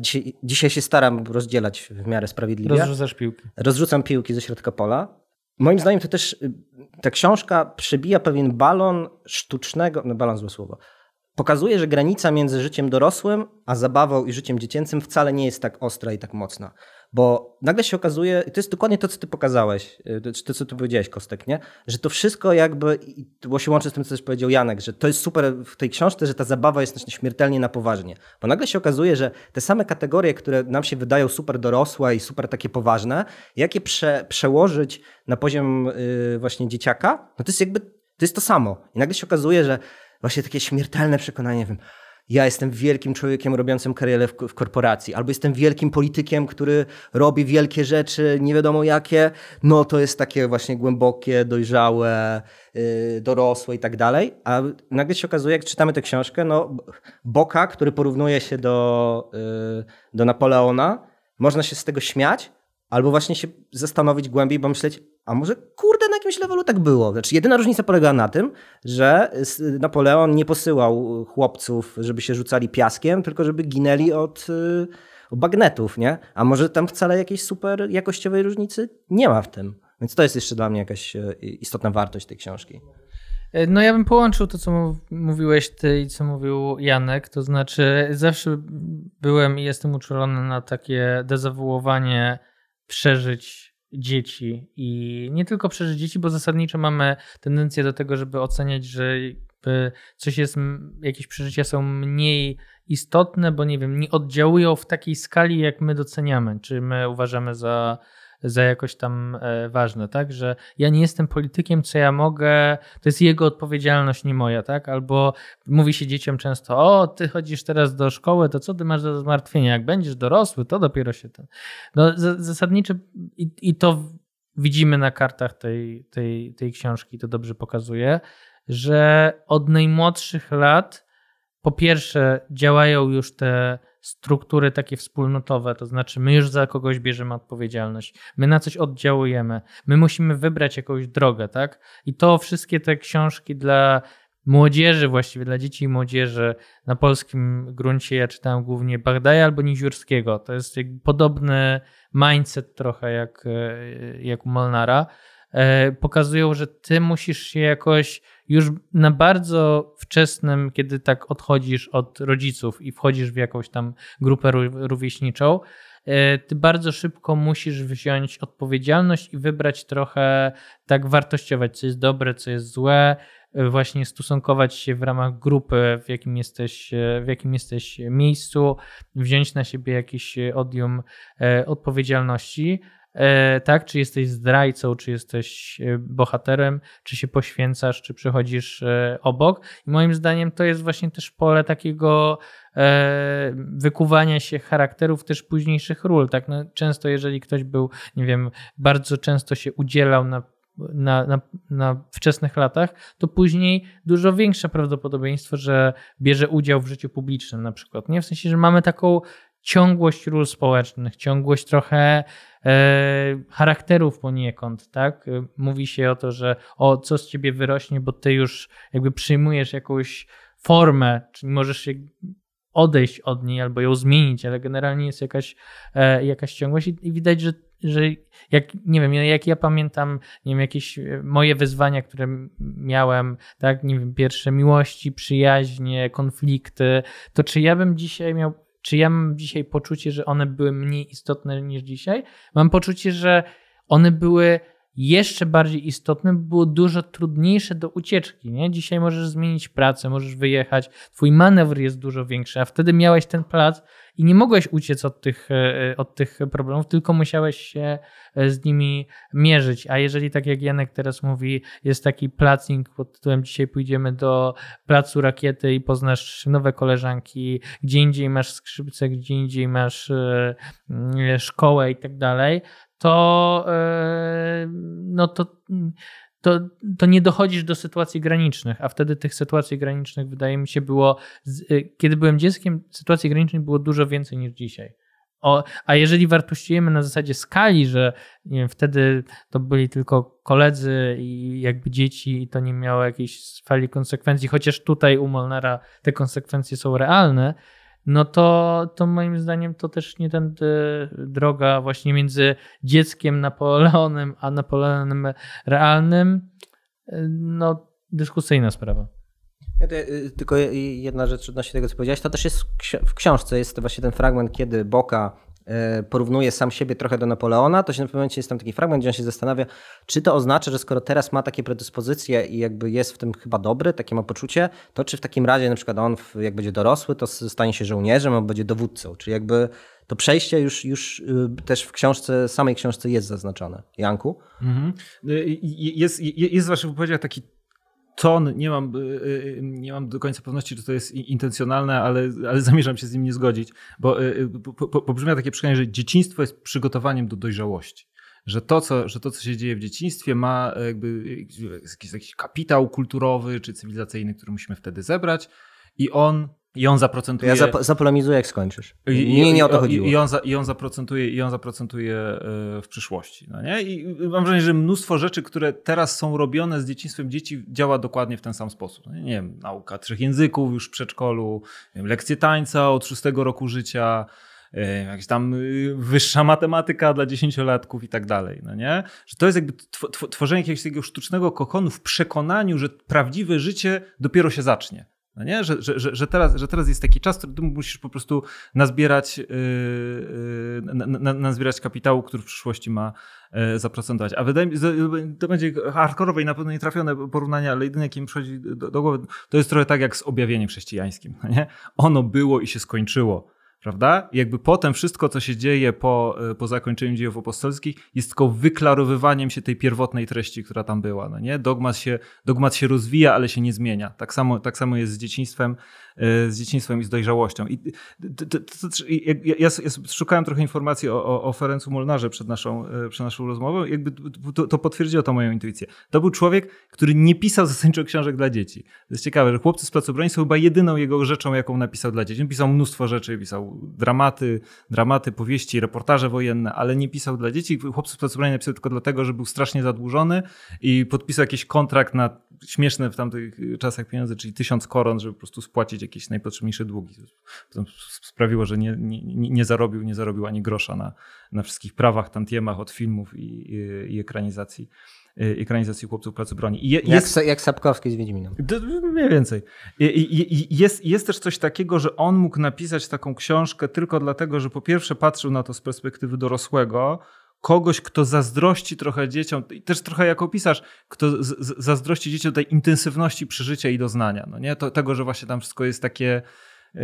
Dzisiaj, dzisiaj się staram rozdzielać w miarę sprawiedliwie. Rozrzucasz piłki. Rozrzucam piłki ze środka pola. Moim zdaniem to też y, ta książka przebija pewien balon sztucznego, no balon złe słowo, pokazuje, że granica między życiem dorosłym a zabawą i życiem dziecięcym wcale nie jest tak ostra i tak mocna. Bo nagle się okazuje, i to jest dokładnie to, co ty pokazałeś, y, to, co ty powiedziałeś, Kostek, nie? że to wszystko jakby, bo się łączy z tym, co też powiedział Janek, że to jest super w tej książce, że ta zabawa jest śmiertelnie na poważnie. Bo nagle się okazuje, że te same kategorie, które nam się wydają super dorosłe i super takie poważne, jak je prze, przełożyć na poziom yy, właśnie dzieciaka, no to jest jakby, to jest to samo. I nagle się okazuje, że właśnie takie śmiertelne przekonanie, nie wiem, ja jestem wielkim człowiekiem robiącym karierę w, w, korporacji, albo jestem wielkim politykiem, który robi wielkie rzeczy, nie wiadomo jakie, no to jest takie właśnie głębokie, dojrzałe, yy, dorosłe i tak dalej. A nagle się okazuje, jak czytamy tę książkę, no Boka, który porównuje się do, yy, do Napoleona, można się z tego śmiać, albo właśnie się zastanowić głębiej, bo myśleć, a może kurde na jakimś levelu tak było. Znaczy, jedyna różnica polega na tym, że Napoleon nie posyłał chłopców, żeby się rzucali piaskiem, tylko żeby ginęli od, y, od bagnetów, nie? A może tam wcale jakiejś super jakościowej różnicy nie ma w tym. Więc to jest jeszcze dla mnie jakaś y, istotna wartość tej książki. E, no ja bym połączył to, co mówiłeś ty i co mówił Janek, to znaczy zawsze byłem i jestem uczulony na takie dezawuowanie przeżyć dzieci i nie tylko przeżyć dzieci, bo zasadniczo mamy tendencję do tego, żeby oceniać, że coś jest, jakieś przeżycia są mniej istotne, bo nie wiem, nie oddziałują w takiej skali, jak my doceniamy, czy my uważamy za, za jakoś tam e, ważne, tak? Że ja nie jestem politykiem, co ja mogę, to jest jego odpowiedzialność, nie moja, tak? Albo mówi się dzieciom często, o, ty chodzisz teraz do szkoły, to co ty masz do zmartwienia? Jak będziesz dorosły, to dopiero się to. No, zasadniczo i, i to widzimy na kartach tej, tej, tej książki, to dobrze pokazuje, że od najmłodszych lat po pierwsze działają już te struktury takie wspólnotowe, to znaczy my już za kogoś bierzemy odpowiedzialność, my na coś oddziałujemy, my musimy wybrać jakąś drogę, tak? I to wszystkie te książki dla młodzieży, właściwie dla dzieci i młodzieży na polskim gruncie, ja czytałem głównie Bagdaja albo Niziurskiego. To jest podobny mindset trochę jak, jak u Molnara. E, pokazują, że ty musisz się jakoś już na bardzo wczesnym, kiedy tak odchodzisz od rodziców i wchodzisz w jakąś tam grupę rówieśniczą, e, ty bardzo szybko musisz wziąć odpowiedzialność i wybrać trochę, tak wartościować, co jest dobre, co jest złe, e, właśnie stosunkować się w ramach grupy, w jakim jesteś, w jakim jesteś miejscu, wziąć na siebie jakiś odium odpowiedzialności. E, tak? Czy jesteś zdrajcą, czy jesteś e, bohaterem, czy się poświęcasz, czy przychodzisz e, obok. I moim zdaniem to jest właśnie też pole takiego wykuwania się charakterów też późniejszych ról. Tak? No, często jeżeli ktoś był, nie wiem, bardzo często się udzielał na na, na, na, wczesnych latach, to później dużo większe prawdopodobieństwo, że bierze udział w życiu publicznym na przykład. Nie? W sensie, że mamy taką ciągłość ról społecznych, ciągłość trochę charakterów poniekąd, tak? Mówi się o to, że o co z ciebie wyrośnie, bo ty już jakby przyjmujesz jakąś formę, czyli możesz się odejść od niej albo ją zmienić, ale generalnie jest jakaś, e, jakaś ciągłość i widać, że że jak, nie wiem, jak ja pamiętam, nie wiem, jakieś moje wyzwania, które miałem, tak, nie wiem, pierwsze miłości, przyjaźnie, konflikty, to czy ja bym dzisiaj miał czy ja mam dzisiaj poczucie, że one były mniej istotne niż dzisiaj? Mam poczucie, że one były jeszcze bardziej istotne, było dużo trudniejsze do ucieczki. Nie? Dzisiaj możesz zmienić pracę, możesz wyjechać, twój manewr jest dużo większy, a wtedy miałeś ten plac i nie mogłeś uciec od tych, e, od tych problemów, tylko musiałeś się e, z nimi mierzyć. A jeżeli, tak jak Janek teraz mówi, jest taki placing pod tytułem dzisiaj pójdziemy do placu rakiety i poznasz nowe koleżanki, gdzie indziej masz skrzypce, gdzie indziej masz e, szkołę i tak dalej, to, no to, to, to nie dochodzisz do sytuacji granicznych, a wtedy tych sytuacji granicznych wydaje mi się było, kiedy byłem dzieckiem, sytuacji granicznych było dużo więcej niż dzisiaj. O, a jeżeli wartościujemy na zasadzie skali, że wiem, wtedy to byli tylko koledzy i jakby dzieci i to nie miało jakiejś fali konsekwencji, chociaż tutaj u Molnara te konsekwencje są realne, no to, to moim zdaniem to też nie ten droga właśnie między dzieckiem Napoleonem a Napoleonem realnym. No, dyskusyjna sprawa. Ja y, tylko jedna rzecz odnośnie tego, co powiedziałeś, to też jest w książce, jest to właśnie ten fragment, kiedy Boka porównuje sam siebie trochę do Napoleona, to się w pewnym momencie jest tam taki fragment, gdzie on się zastanawia, czy to oznacza, że skoro teraz ma takie predyspozycje i jakby jest w tym chyba dobry, takie ma poczucie, to czy w takim razie na przykład on jak będzie dorosły, to stanie się żołnierzem, albo będzie dowódcą, czy jakby to przejście już, już y, też w książce, samej książce jest zaznaczone. Janku? Mhm. Y, jest, jest w waszych wypowiedziach taki ton, nie mam, y, y, nie mam do końca pewności, czy to jest intencjonalne, ale, ale zamierzam się z nim nie zgodzić, bo y, pobrzmia takie przekazanie, że dzieciństwo jest przygotowaniem do dojrzałości. Że to, co, że to, co się dzieje w dzieciństwie, ma jakby jakiś, jakiś kapitał kulturowy czy cywilizacyjny, który musimy wtedy zebrać, i on i on zaprocentuje. Ja zap zapolemizuję, jak skończysz. Nie, nie o to chodziło. I, on, za, i on zaprocentuje, i on zaprocentuje e, w przyszłości. No nie? I mam wrażenie, że mnóstwo rzeczy, które teraz są robione z dzieciństwem dzieci, działa dokładnie w ten sam sposób. No nie, nie wiem, nauka trzech języków już w przedszkolu, wiem, lekcje tańca od szóstego roku życia e, jakaś tam y, wyższa matematyka dla dziesięciolatków i tak dalej, no nie? Że to jest jakby tworzenie jakiegoś takiego sztucznego kokonu w przekonaniu, że prawdziwe życie dopiero się zacznie No nie? Że, że, że, teraz, że teraz jest taki czas, ty musisz po prostu nazbierać, yy, yy, na, na, nazbierać kapitału, który w przyszłości ma yy, zaprocentować. A wydaje mi się, to będzie hardkorowe i na pewno nietrafione porównanie, ale jedyne, jakie mi przychodzi do, do, głowy, to jest trochę tak jak z objawieniem chrześcijańskim. No nie? Ono było i się skończyło prawda? Jakby potem wszystko, co się dzieje po, e, po zakończeniu dziejów apostolskich, jest tylko wyklarowywaniem się tej pierwotnej treści, która tam była. No nie? Dogmat, się, dogmat się rozwija, ale się nie zmienia. Tak samo, tak samo jest z dzieciństwem z dzieciństwem i z dojrzałością. I to, to, to, ja, ja, szukałem trochę informacji o, o, Ferencu Molnarze przed naszą, e, przed naszą rozmową jakby to, potwierdziło to moją intuicję. To był człowiek, który nie pisał zasadniczo książek dla dzieci. To jest ciekawe, że Chłopcy z Placu Broni są chyba jedyną jego rzeczą, jaką napisał dla dzieci. On pisał mnóstwo rzeczy, pisał dramaty, dramaty, powieści, reportaże wojenne, ale nie pisał dla dzieci. Chłopcy z Placu Broni napisał tylko dlatego, że był strasznie zadłużony i podpisał jakiś kontrakt na śmieszne w tamtych czasach pieniądze, czyli tysiąc koron, żeby po prostu spłacić jakieś najpotrzebniejsze długi. To sprawiło, że nie, nie, nie, zarobił, nie zarobił ani grosza na, na wszystkich prawach, tantiemach od filmów i, i, i ekranizacji ekranizacji Chłopców Pracy Broni. Je, jak, jest, jak Sapkowski z Wiedźminem. Mniej więcej. Jest, jest też coś takiego, że on mógł napisać taką książkę tylko dlatego, że po pierwsze patrzył na to z perspektywy dorosłego, kogoś, kto zazdrości trochę dzieciom, i też trochę jako pisarz, kto zazdrości dzieciom tej intensywności przeżycia i doznania. No nie? To, tego, że właśnie tam wszystko jest takie, yy,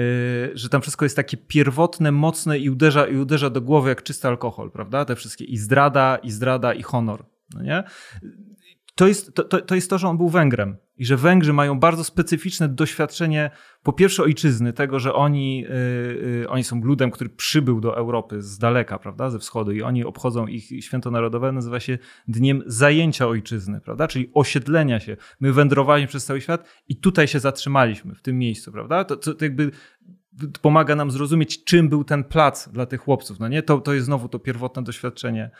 że tam wszystko jest takie pierwotne, mocne i uderza, i uderza do głowy jak czysty alkohol, prawda? Te wszystkie i zdrada, i zdrada, i honor. No nie? To jest to, to, to, jest to, że on był Węgrem i że Węgrzy mają bardzo specyficzne doświadczenie, po pierwsze ojczyzny, tego, że oni, yy, oni są ludem, który przybył do Europy z daleka, prawda, ze wschodu i oni obchodzą ich święto narodowe, nazywa się Dniem Zajęcia Ojczyzny, prawda, czyli osiedlenia się. My wędrowaliśmy przez cały świat i tutaj się zatrzymaliśmy, w tym miejscu, prawda, to, to, to jakby pomaga nam zrozumieć, czym był ten plac dla tych chłopców, no nie? To, to jest znowu to pierwotne doświadczenie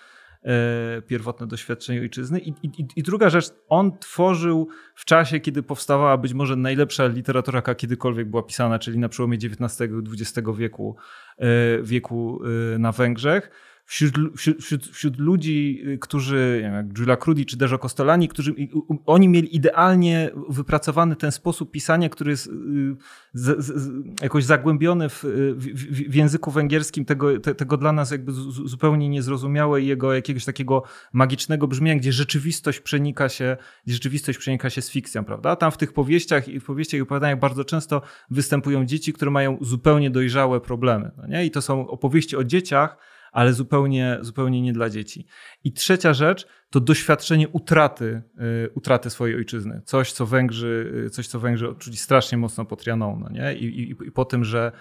pierwotne doświadczenie ojczyzny. I, i, I, druga rzecz, on tworzył w czasie, kiedy powstawała być może najlepsza literatura, jaka kiedykolwiek była pisana, czyli na przełomie XIX i XX wieku, e, wieku e, na Węgrzech wśród, wśród, wśród ludzi, y, którzy, nie wiem, jak Giulia Crudi czy Dejo Costolani, którzy, oni mieli idealnie wypracowany ten sposób pisania, który jest y, z, z, jakoś zagłębiony w, w, w języku węgierskim, tego, te, tego dla nas jakby zupełnie niezrozumiałe jego jakiegoś takiego magicznego brzmienia, gdzie rzeczywistość przenika się, gdzie rzeczywistość przenika się z fikcją, prawda? Tam w tych powieściach i w powieściach i opowiadaniach bardzo często występują dzieci, które mają zupełnie dojrzałe problemy, no nie? I to są opowieści o dzieciach, ale zupełnie, zupełnie nie dla dzieci. I trzecia rzecz to doświadczenie utraty, y, utraty swojej ojczyzny. Coś, co Węgrzy, y, coś, co Węgrzy odczuli strasznie mocno pod Trianon, no nie? I, i, I po tym, że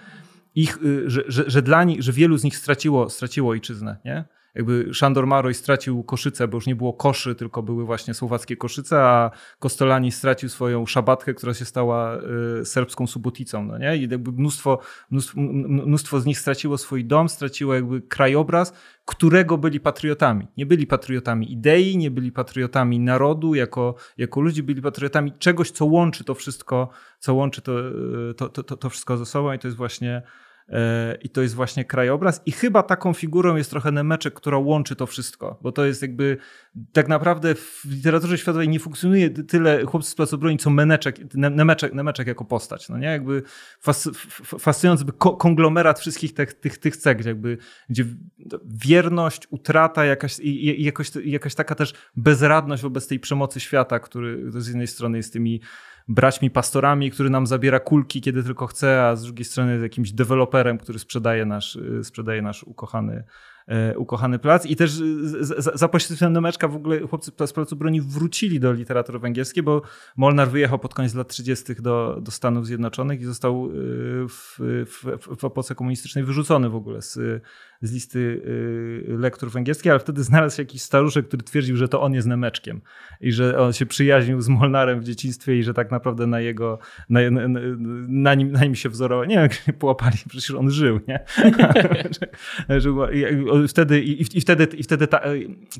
ich, y, że, że, że dla nich, że wielu z nich straciło, straciło ojczyznę, nie? Jakby Szandor Maroj stracił Koszyce, bo już nie było koszy, tylko były właśnie słowackie Koszyce, a Kostolani stracił swoją szabatkę, która się stała y, serbską Suboticą, no nie? I jakby mnóstwo, mnóstwo, mnóstwo z nich straciło swój dom, straciło jakby krajobraz, którego byli patriotami. Nie byli patriotami idei, nie byli patriotami narodu, jako, jako ludzi byli patriotami czegoś, co łączy to wszystko, co łączy to, y, to, to, to wszystko ze sobą i to jest właśnie I to jest właśnie krajobraz. I chyba taką figurą jest trochę Nemeczek, która łączy to wszystko, bo to jest jakby tak naprawdę w literaturze światowej nie funkcjonuje tyle chłopcy z placu broni, co Meneczek, Nemeczek, Nemeczek jako postać. No nie? Jakby fas, fascynujący konglomerat wszystkich tych, tych, tych cech, jakby, gdzie wierność, utrata jakaś, i, i jakoś, jakaś taka też bezradność wobec tej przemocy świata, który z jednej strony jest tymi braćmi pastorami, który nam zabiera kulki, kiedy tylko chce, a z drugiej strony jest jakimś deweloperem, który sprzedaje nasz, y, sprzedaje nasz ukochany E, ukochany plac. I też za pośrednictwem Nemeczka w ogóle chłopcy z Placu Broni wrócili do literatury węgierskiej, bo Molnar wyjechał pod koniec lat 30. do, do Stanów Zjednoczonych i został w, w, w epoce komunistycznej wyrzucony w ogóle z, z listy e, lektur węgierskich, ale wtedy znalazł się jakiś staruszek, który twierdził, że to on jest Nemeczkiem i że on się przyjaźnił z Molnarem w dzieciństwie i że tak naprawdę na jego, na, na, na, nim, na nim się wzorował. Nie wiem, jak się połapali, przecież on żył, nie? wtedy, i, i, wtedy, i wtedy ta,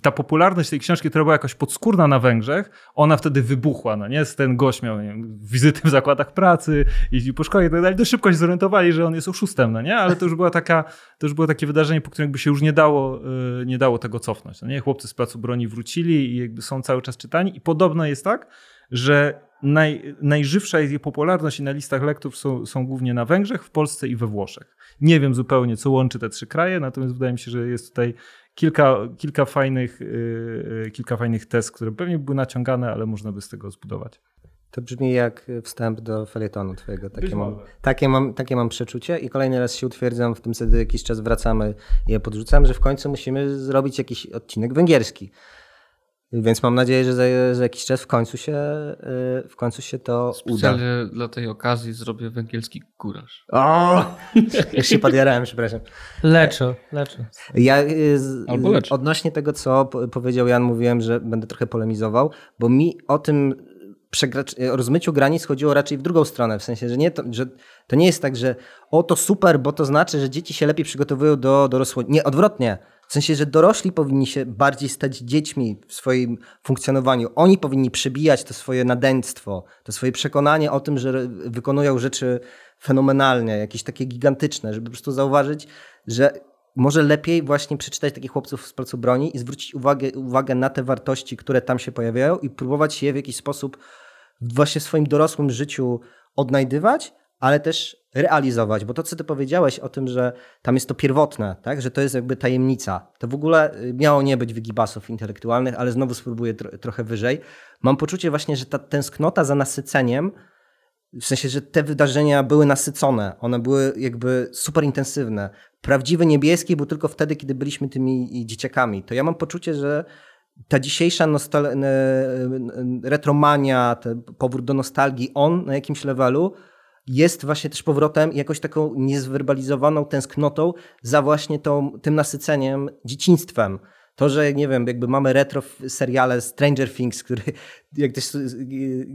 ta, popularność tej książki, która była jakoś podskórna na Węgrzech, ona wtedy wybuchła, no nie? Ten gość miał wizyty w zakładach pracy, jeździł po szkole i tak dalej. Dość szybko się zorientowali, że on jest oszustem, no nie? Ale to już była taka, to już było takie wydarzenie, po którym jakby się już nie dało, y, nie dało tego cofnąć, no nie? Chłopcy z placu broni wrócili i jakby są cały czas czytani i podobno jest tak, że naj, najżywsza jest jej popularność i na listach lektur są, są głównie na Węgrzech, w Polsce i we Włoszech. Nie wiem zupełnie, co łączy te trzy kraje, natomiast wydaje mi się, że jest tutaj kilka, kilka, fajnych, yy, kilka fajnych test, które pewnie były naciągane, ale można by z tego zbudować. To brzmi jak wstęp do felietonu twojego. Takie mam, takie, mam, takie mam przeczucie i kolejny raz się utwierdzam, w tym wtedy jakiś czas wracamy i je podrzucam, że w końcu musimy zrobić jakiś odcinek węgierski. Więc mam nadzieję, że za, za jakiś czas w końcu się, y, w końcu się to uda. Specjalnie dla tej okazji zrobię węgierski kuraż. O! Już się podjarałem, przepraszam. Leczo, leczo. Ja y, z, Albo lecz. odnośnie tego, co po- powiedział Jan, mówiłem, że będę trochę polemizował, bo mi o tym o rozmyciu granic chodziło raczej w drugą stronę, w sensie, że, nie to, że to nie jest tak, że o to super, bo to znaczy, że dzieci się lepiej przygotowują do dorosłości. Nie, odwrotnie. W sensie, że dorośli powinni się bardziej stać dziećmi w swoim funkcjonowaniu. Oni powinni przebijać to swoje nadęctwo, to swoje przekonanie o tym, że wykonują rzeczy fenomenalnie, jakieś takie gigantyczne, żeby po prostu zauważyć, że może lepiej właśnie przeczytać takich chłopców z placu broni i zwrócić uwagę, uwagę na te wartości, które tam się pojawiają i próbować je w jakiś sposób właśnie w swoim dorosłym życiu odnajdywać, ale też realizować. Bo to, co ty powiedziałeś o tym, że tam jest to pierwotne, tak? że to jest jakby tajemnica, to w ogóle y, miało nie być wygibasów intelektualnych, ale znowu spróbuję tro trochę wyżej. Mam poczucie właśnie, że ta tęsknota za nasyceniem, w sensie, że te wydarzenia były nasycone, one były jakby super intensywne. Prawdziwy niebieski był tylko wtedy, kiedy byliśmy tymi dzieciakami. To ja mam poczucie, że ta dzisiejsza nostal- retromania, powrót do nostalgii, on na jakimś levelu jest właśnie też powrotem jakoś taką niezwerbalizowaną tęsknotą za właśnie tą, tym nasyceniem dzieciństwem. To, że nie wiem, jakby mamy retro seriale Stranger Things, który jak też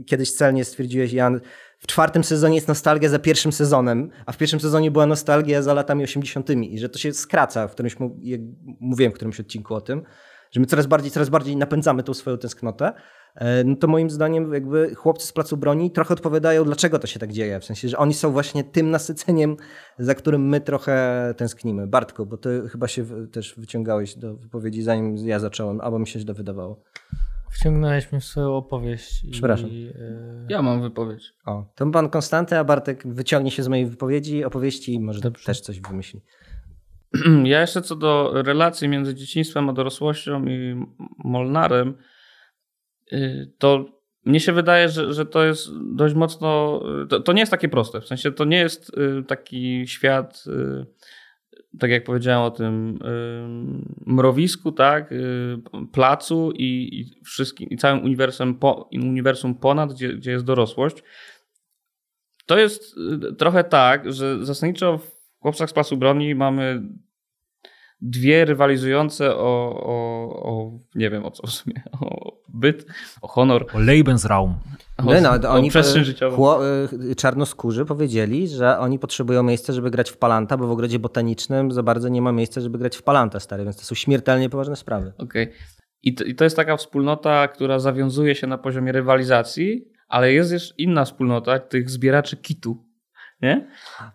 kiedyś celnie stwierdziłeś, Jan, w czwartym sezonie jest nostalgia za pierwszym sezonem, a w pierwszym sezonie była nostalgia za latami 80. i że to się skraca, w którymś, jak mówiłem w którymś odcinku o tym, że my coraz bardziej, coraz bardziej napędzamy tą swoją tęsknotę, e, no to moim zdaniem jakby chłopcy z Placu Broni trochę odpowiadają, dlaczego to się tak dzieje. W sensie, że oni są właśnie tym nasyceniem, za którym my trochę tęsknimy. Bartku, bo ty chyba się też wyciągałeś do wypowiedzi, zanim ja zacząłem, albo mi się źle wydawało. Wciągnąłeś mnie w swoją opowieść. I, Przepraszam. e, Ja mam wypowiedź. O, to pan Konstanty, a Bartek wyciągnie się z mojej wypowiedzi, opowieści i może Dobrze. też coś wymyśli. Ja jeszcze co do relacji między dzieciństwem a dorosłością i Molnarem, y, to mnie się wydaje, że, że to jest dość mocno. To, to nie jest takie proste. W sensie to nie jest y, taki świat, y, tak jak powiedziałem o tym mrowisku, tak, placu i, i wszystkim, i całym uniwersum, po, uniwersum ponad, gdzie, gdzie jest dorosłość. To jest trochę tak, że zasadniczo w Chłopcach z Placu Broni mamy dwie rywalizujące o, o, o nie wiem o co w sumie, o byt, o honor, O Lebensraum. o, No, no, o oni przestrzeń życiową. chło, y, czarnoskórzy powiedzieli, że oni potrzebują miejsca, żeby grać w Palanta, bo w ogrodzie botanicznym za bardzo nie ma miejsca, żeby grać w Palanta, stary, więc to są śmiertelnie poważne sprawy. Okej. I, to, I to jest taka wspólnota, która zawiązuje się na poziomie rywalizacji, ale jest też inna wspólnota tych zbieraczy kitu, nie?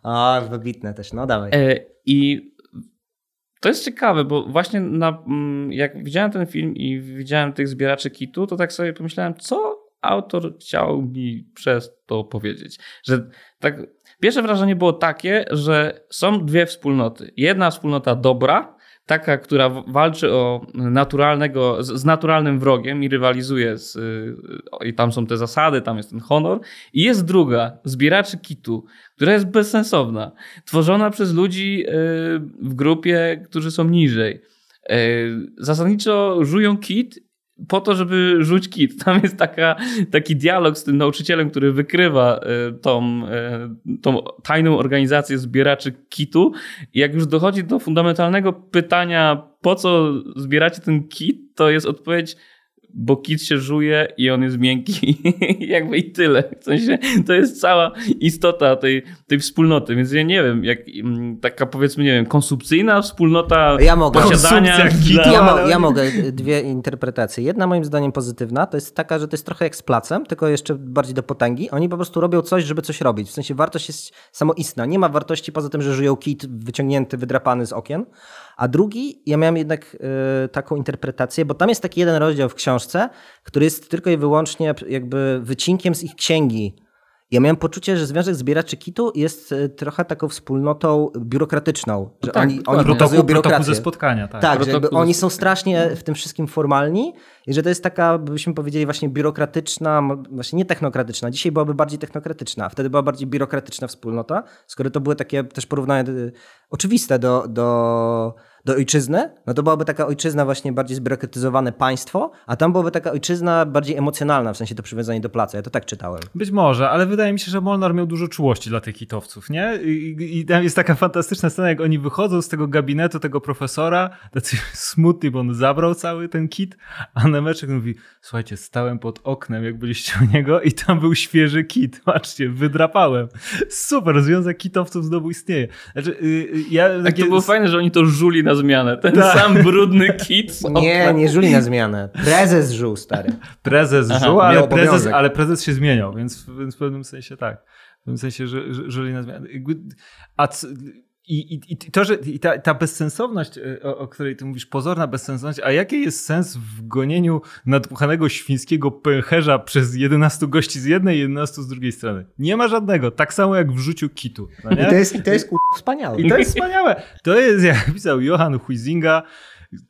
A, wybitne też, no dawaj. E, I to jest ciekawe, bo właśnie na, mm, jak widziałem ten film i widziałem tych zbieraczy kitu, to tak sobie pomyślałem, co autor chciał mi przez to powiedzieć. Że tak, pierwsze wrażenie było takie, że są dwie wspólnoty. Jedna wspólnota dobra, taka, która walczy o naturalnego, z, naturalnym wrogiem i rywalizuje z, y, i tam są te zasady, tam jest ten honor. I jest druga, zbieraczy kitu, która jest bezsensowna tworzona przez ludzi y, w grupie, którzy są niżej. Y, Zasadniczo żują kit po to, żeby rzuć kit. Tam jest taka, taki dialog z tym nauczycielem, który wykrywa y, tą, y, tą tajną organizację zbieraczy kitu. I jak już dochodzi do fundamentalnego pytania, po co zbieracie ten kit, to jest odpowiedź, bo kit się żuje i on jest miękki. Jakby i tyle. W sensie, to jest cała istota tej, tej wspólnoty. Więc ja nie wiem, jak mm, taka powiedzmy, nie wiem, konsumpcyjna wspólnota Ja mogę. posiadania. Kitu. Ja, mo- ja mogę dwie interpretacje. Jedna moim zdaniem pozytywna, to jest taka, że to jest trochę jak z placem, tylko jeszcze bardziej do potęgi. Oni po prostu robią coś, żeby coś robić. W sensie wartość jest samoistna. Nie ma wartości poza tym, że żyją kit wyciągnięty, wydrapany z okien. A drugi, ja miałem jednak y, taką interpretację, bo tam jest taki jeden rozdział w książce, który jest tylko i wyłącznie jakby wycinkiem z ich księgi. Ja miałem poczucie, że Związek Zbieraczy Kitu jest e, trochę taką wspólnotą biurokratyczną. Że tak, oni, oni Protokół, protokół ze spotkania, tak. Tak, że jakby Protokół oni ze- są strasznie w tym wszystkim formalni i że to jest taka, byśmy powiedzieli, właśnie biurokratyczna, właśnie nie technokratyczna. Dzisiaj byłaby bardziej technokratyczna, a wtedy była bardziej biurokratyczna wspólnota, skoro to były takie też porównania y, oczywiste do, do, do ojczyzny, no to byłaby taka ojczyzna właśnie bardziej zbiurokratyzowane państwo, a tam byłaby taka ojczyzna bardziej emocjonalna, w sensie to przywiązanie do placu. Ja to tak czytałem. Być może, ale wydaje mi się, że Molnar miał dużo czułości dla tych kitowców, nie? I, i, tam jest taka fantastyczna scena, jak oni wychodzą z tego gabinetu tego profesora, tacy smutni, bo on zabrał cały ten kit, a Nemeczek mówi, słuchajcie, stałem pod oknem, jak byliście u niego i tam był świeży kit, patrzcie, wydrapałem. Super, Związek Kitowców znowu istnieje. Znaczy, y, y, ja Tak takie- to było fajne, że oni to żuli na zmianę. Ten Tak. sam brudny kit. Nie, nie żuli na zmianę. Prezes żuł, stary. Prezes Aha, żył, ale prezes, ale prezes się zmieniał, więc, więc w pewnym sensie tak. W pewnym sensie, że, że na zmianę. A c- i, i, I to, że i ta, ta bezsensowność, y, o, o której ty mówisz, pozorna bezsensowność, a jaki jest sens w gonieniu nadmuchanego świńskiego pęcherza przez 11 gości z jednej i 11 z drugiej strony? Nie ma żadnego. Tak samo jak w rzuciu kitu. No? I to jest, i to jest kur... wspaniałe. I to jest wspaniałe. To jest, jak pisał Johann Huizinga,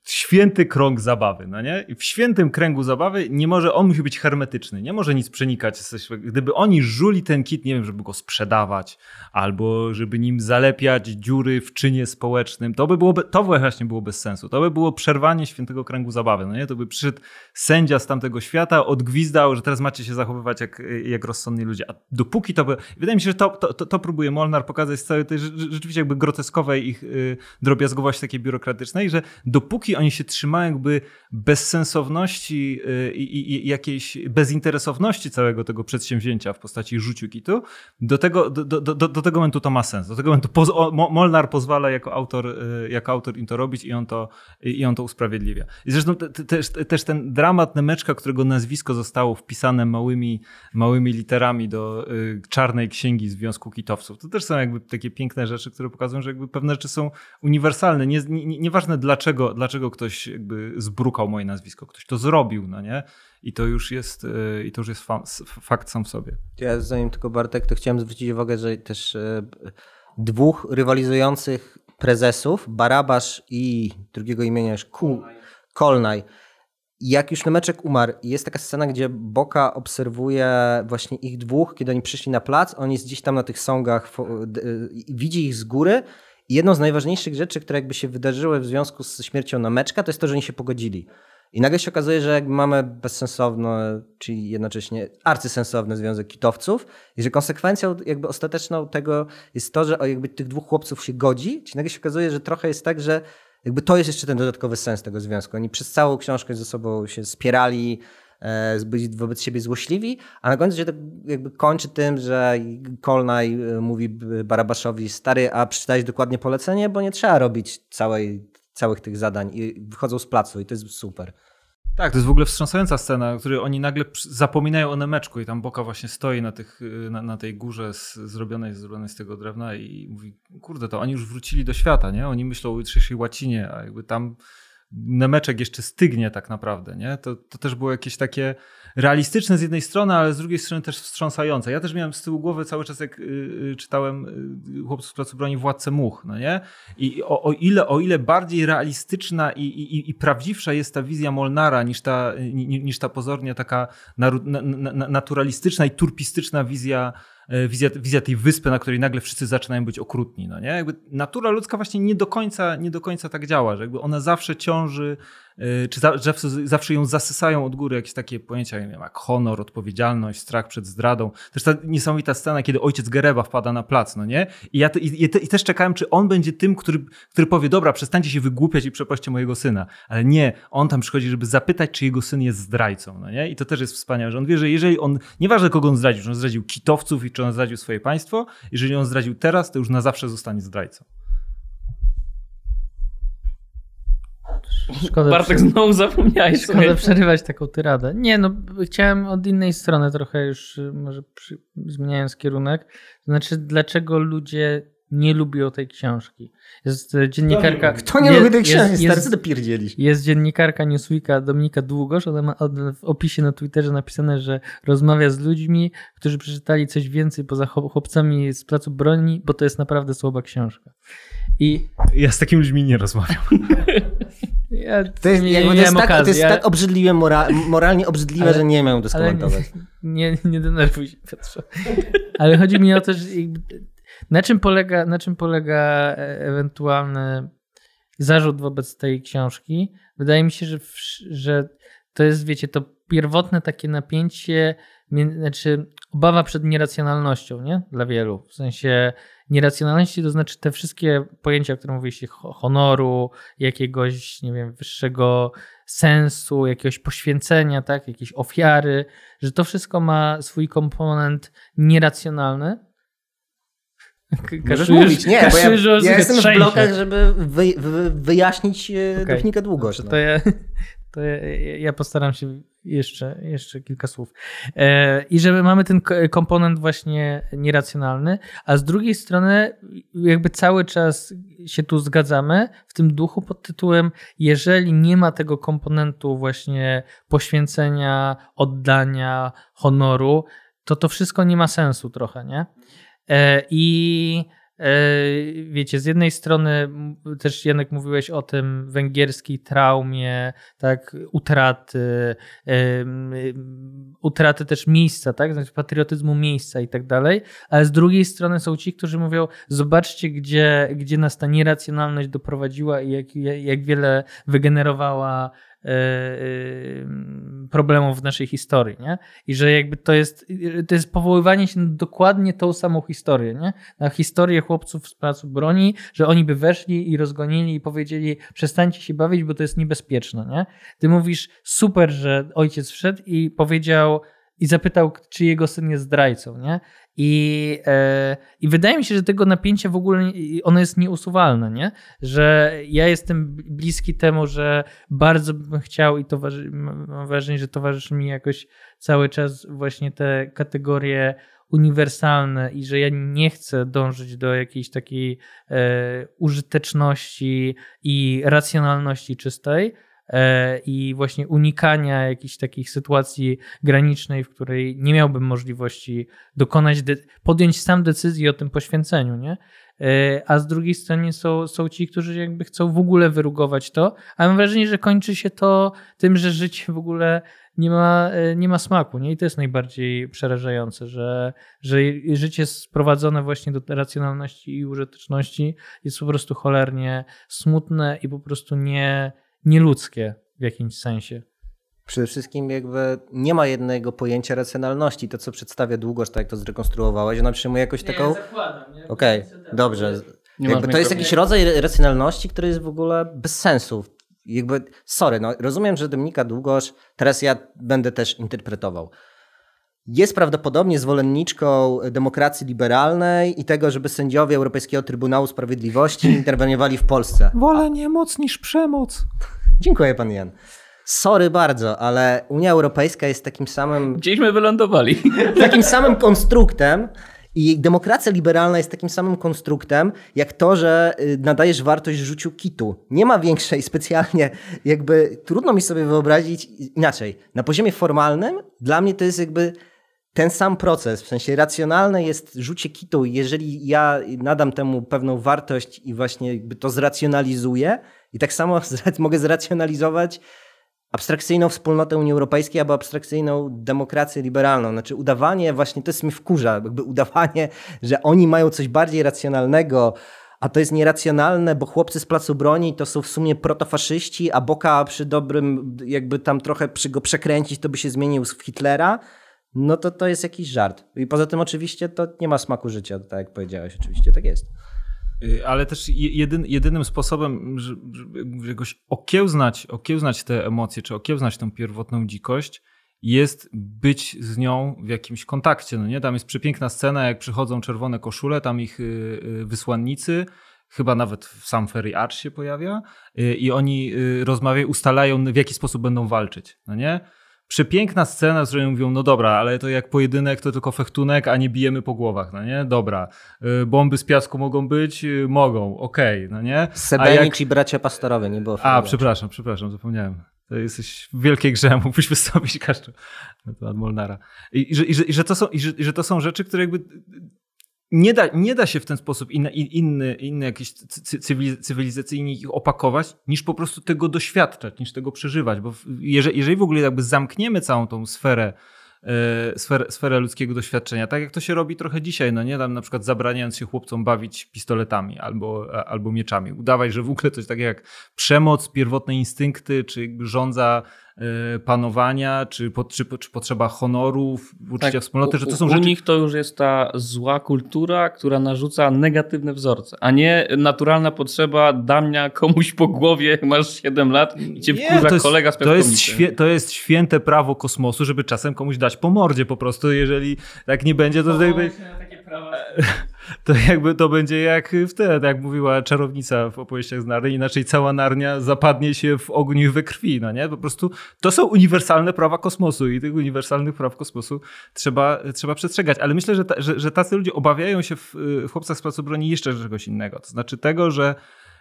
święty krąg zabawy, no nie? W świętym kręgu zabawy nie może, on musi być hermetyczny, nie może nic przenikać. Gdyby oni żuli ten kit, nie wiem, żeby go sprzedawać, albo żeby nim zalepiać dziury w czynie społecznym, to by byłoby, to właśnie było bez sensu. To by było przerwanie świętego kręgu zabawy, no nie? To by przyszedł sędzia z tamtego świata, odgwizdał, że teraz macie się zachowywać jak, jak rozsądni ludzie. A dopóki to by... Wydaje mi się, że to, to, to, to próbuje Molnar pokazać z całej tej rze- rzeczywiście jakby groteskowej ich y, drobiazgowości takiej biurokratycznej, że dopóki oni się trzymają jakby bezsensowności y, i, i, jakiejś bezinteresowności całego tego przedsięwzięcia w postaci rzuciu kitu, do tego, do, do, do, do tego momentu to ma sens. Do tego momentu poz, o, Mo- Molnar pozwala jako autor, y, jako autor im to robić i on to, i on to usprawiedliwia. I zresztą te, też, też ten dramat Nemeczka, którego nazwisko zostało wpisane małymi, małymi literami do y, czarnej księgi Związku Kitowców, to też są jakby takie piękne rzeczy, które pokazują, że jakby pewne rzeczy są uniwersalne. Nie, nie, nieważne dlaczego, dlaczego ktoś jakby zbrukał moje nazwisko, ktoś to zrobił, no nie? I to już jest, y, i to już jest fakt sam w sobie. Ja zanim tylko Bartek, to chciałem zwrócić uwagę, że też e, dwóch rywalizujących prezesów, Barabasz i drugiego imienia już Ku, Kolnaj. Jak już Nemeczek umarł, jest taka scena, gdzie Boka obserwuje właśnie ich dwóch, kiedy oni przyszli na plac, on jest gdzieś tam na tych d- i widzi ich z góry i jedną z najważniejszych rzeczy, które jakby się wydarzyły w związku z śmiercią Nemeczka, to jest to, że oni się pogodzili. I nagle się okazuje, że jakby mamy bezsensowny, czyli jednocześnie arcysensowny związek kitowców i że konsekwencją jakby ostateczną tego jest to, że jakby tych dwóch chłopców się godzi, czyli nagle się okazuje, że trochę jest tak, że jakby to jest jeszcze ten dodatkowy sens tego związku. Oni przez całą książkę ze sobą się spierali, e, byli wobec siebie złośliwi, a na końcu się to jakby kończy tym, że Kolnaj e, mówi Barabaszowi, stary, a przeczytałeś dokładnie polecenie, bo nie trzeba robić całej, całych tych zadań i wychodzą z placu i to jest super. Tak, to jest w ogóle wstrząsająca scena, w której oni nagle zapominają o Nemeczku i tam Boka właśnie stoi na, tych, y, na, na tej górze z, zrobionej, zrobionej z tego drewna i mówi, kurde, to oni już wrócili do świata, nie? Oni myślą o jutrzejszej łacinie, a jakby tam Nemeczek jeszcze stygnie tak naprawdę, nie? To, to też było jakieś takie realistyczne z jednej strony, ale z drugiej strony też wstrząsające. Ja też miałem z tyłu głowy cały czas, jak y, y, czytałem y, Chłopców z Placu Broni Władcę Much, no nie? I o, o, ile, o ile bardziej realistyczna i, i, i prawdziwsza jest ta wizja Molnara niż ta, ni- niż ta pozornie taka naru- na, na, na, naturalistyczna i turpistyczna wizja, wizja, wizja tej wyspy, na której nagle wszyscy zaczynają być okrutni. No nie? Jakby natura ludzka właśnie nie do, końca, nie do końca tak działa, że jakby ona zawsze ciąży, e, czy za, zawsze, ją zasysają od góry jakieś takie pojęcia nie wiem, jak honor, odpowiedzialność, strach przed zdradą. Też ta niesamowita scena, kiedy ojciec Gereba wpada na plac, no nie? I ja te, i, i też czekałem, czy on będzie tym, który, który powie, dobra, przestańcie się wygłupiać i przeproście mojego syna. Ale nie, on tam przychodzi, żeby zapytać, czy jego syn jest zdrajcą, no nie? I to też jest wspaniałe, że on wie, że jeżeli on, nieważne kogo on zdradził, czy on zdradził kitowców i czy on zdradził swoje państwo, jeżeli on zdradził teraz, to już na zawsze zostanie zdrajcą. Szkoda, Bartek prze- znowu zapomniałeś. szkoda przerywać taką tyradę. Nie, no chciałem od innej strony trochę już, y, może przy, zmieniając kierunek. To znaczy, dlaczego ludzie nie lubią tej książki. Jest e, dziennikarka... Kto nie je- lubi tej książki? Jest- pierdzielisz? Jest dziennikarka Newsweeka Dominika Długosz, ona ma w opisie na Twitterze napisane, że rozmawia z ludźmi, którzy przeczytali coś więcej poza chłop- chłopcami z placu broni, bo to jest naprawdę słaba książka. I Ja z takimi ludźmi nie rozmawiam. ja To jest, nie, nie to jest, tak, to jest ja- tak obrzydliwe, mora, moralnie obrzydliwe, Ale- że nie miałem to skomentować. nie, nie, nie denerwuj się, Piotrze. Ale chodzi mi o to, że na czym polega, na czym polega e, ewentualny zarzut wobec tej książki. Wydaje mi się, że, że to jest, wiecie, to pierwotne takie napięcie, znaczy obawa przed nieracjonalnością, nie? Dla wielu. W sensie nieracjonalności to znaczy te wszystkie pojęcia, o których mówiliście, ho- honoru, jakiegoś, nie wiem, wyższego sensu, jakiegoś poświęcenia, tak? Jakiejś ofiary, że to wszystko ma swój komponent nieracjonalny. Możesz Kaszujesz- mówić, nie, bo ja, ja jestem w blokach, żeby wy, wy, wyjaśnić okay. Dominikę Długosz. Dobrze, No. to ja, to ja, ja postaram się jeszcze, jeszcze kilka słów. E, I żeby mamy ten ko- komponent właśnie nieracjonalny, a z drugiej strony jakby cały czas się tu zgadzamy w tym duchu pod tytułem jeżeli nie ma tego komponentu właśnie poświęcenia, oddania, honoru, to to wszystko nie ma sensu trochę, nie? E, I wiecie, z jednej strony też Janek mówiłeś o tym węgierskiej traumie, tak, utraty, em, utraty też miejsca, tak, znaczy patriotyzmu miejsca i tak dalej, ale z drugiej strony są ci, którzy mówią, zobaczcie, gdzie, gdzie nas ta nieracjonalność doprowadziła i jak, jak wiele wygenerowała e, e, problemów w naszej historii, nie? I że jakby to jest, to jest powoływanie się na dokładnie tą samą historię, nie? Na historię chłopców z placu broni, że oni by weszli i rozgonili i powiedzieli przestańcie się bawić, bo to jest niebezpieczne, nie? Ty mówisz super, że ojciec wszedł i powiedział i zapytał, czy jego syn jest zdrajcą, nie? I, e, I wydaje mi się, że tego napięcia w ogóle ono jest nieusuwalne, nie? Że ja jestem bliski temu, że bardzo bym chciał i towarzy, mam wrażenie, że towarzyszy mi jakoś cały czas właśnie te kategorie uniwersalne i że ja nie chcę dążyć do jakiejś takiej e, użyteczności i racjonalności czystej i właśnie unikania jakichś takich sytuacji granicznej, w której nie miałbym możliwości dokonać, podjąć sam decyzji o tym poświęceniu, nie? E, A z drugiej strony są, są ci, którzy jakby chcą w ogóle wyrugować to, a mam wrażenie, że kończy się to tym, że życie w ogóle nie ma, e, nie ma smaku, nie? I to jest najbardziej przerażające, że, że życie sprowadzone właśnie do racjonalności i użyteczności jest po prostu cholernie smutne i po prostu nie, nieludzkie w jakimś sensie. Przede wszystkim jakby nie ma jednego pojęcia racjonalności. To, co przedstawia Długosz, tak jak to zrekonstruowałeś, ona przyjmuje jakąś taką... zakładam. Okej, dobrze. Nie Jakby to jest jakiś rodzaj racjonalności, który jest w ogóle bez sensu. Jakby, sorry, no, rozumiem, że Dominika Długosz, teraz ja będę też interpretował. Jest prawdopodobnie zwolenniczką demokracji liberalnej i tego, żeby sędziowie Europejskiego Trybunału Sprawiedliwości interweniowali w Polsce. Wolę niemoc niż przemoc. Dziękuję, pan Jan. Sorry bardzo, ale Unia Europejska jest takim samym Gdzieśmy wylądowali. takim samym konstruktem i demokracja liberalna jest takim samym konstruktem, jak to, że y, nadajesz wartość rzuciu kitu. Nie ma większej specjalnie, jakby trudno mi sobie wyobrazić inaczej. Na poziomie formalnym dla mnie to jest jakby ten sam proces, w sensie racjonalne jest rzucie kitu. Jeżeli ja nadam temu pewną wartość i właśnie to zracjonalizuję i tak samo mogę zracjonalizować abstrakcyjną wspólnotę Unii Europejskiej albo abstrakcyjną demokrację liberalną. Znaczy udawanie właśnie, to jest mnie wkurza, jakby udawanie, że oni mają coś bardziej racjonalnego, a to jest nieracjonalne, bo chłopcy z Placu Broni to są w sumie protofaszyści, a Boka przy dobrym, jakby tam trochę przy go przekręcić, to by się zmienił w Hitlera, no to to jest jakiś żart. I poza tym oczywiście to nie ma smaku życia, tak jak powiedziałeś, oczywiście tak jest. Y, Ale też je- jedyn, jedynym sposobem, żeby jakoś okiełznać, okiełznać te emocje, czy okiełznać tą pierwotną dzikość, jest być z nią w jakimś kontakcie. No nie? Tam jest przepiękna scena, jak przychodzą czerwone koszule, tam ich y, y, wysłannicy, chyba nawet sam Ferry Arch się pojawia, i oni rozmawiają, ustalają, w jaki sposób będą walczyć. No nie? Przepiękna scena, z której mówią, no dobra, ale to jak pojedynek, to tylko fechtunek, a nie bijemy po głowach, no nie? Dobra. Y, bomby z piasku mogą być? Y, mogą, okej, okay, no nie? Sebenicz jak... i bracia pastorowie, nie było A, przepraszam, przepraszam, zapomniałem. To jesteś w wielkiej grze, mógłbyś wystąpić każdy na temat Molnara. I, i, i, że, i, że to są, i, że, I że to są rzeczy, które jakby nie da, nie da się w ten sposób inny, inny, inny jakiś cywilizacyjnie ich opakować, niż po prostu tego doświadczać, niż tego przeżywać. Bo jeżeli, jeżeli w ogóle jakby zamkniemy całą tą sferę E, sferę, sferę ludzkiego doświadczenia. Tak jak to się robi trochę dzisiaj, no nie? Tam na przykład zabraniając się chłopcom bawić pistoletami albo, albo mieczami. Udawać, że w ogóle coś takiego jak przemoc, pierwotne instynkty, czy rządza panowania, czy, czy, czy potrzeba honoru, uczucia tak, wspólnoty, że to są u, rzeczy... U nich to już jest ta zła kultura, która narzuca negatywne wzorce, a nie naturalna potrzeba damnia komuś po głowie, masz 7 lat i cię nie, wkurza kolega z to jest, świe, to jest święte prawo kosmosu, żeby czasem komuś dać po mordzie po prostu, jeżeli tak nie będzie, to... O, jakby... takie prawa to jakby to będzie jak wtedy, jak mówiła czarownica w opowieściach z Narni, inaczej cała Narnia zapadnie się w ogniu i we krwi, no nie? Po prostu to są uniwersalne prawa kosmosu i tych uniwersalnych praw kosmosu trzeba, trzeba przestrzegać. Ale myślę, że, ta, że, że tacy ludzie obawiają się w, w Chłopcach z Placu Broni jeszcze czegoś innego. To znaczy tego, że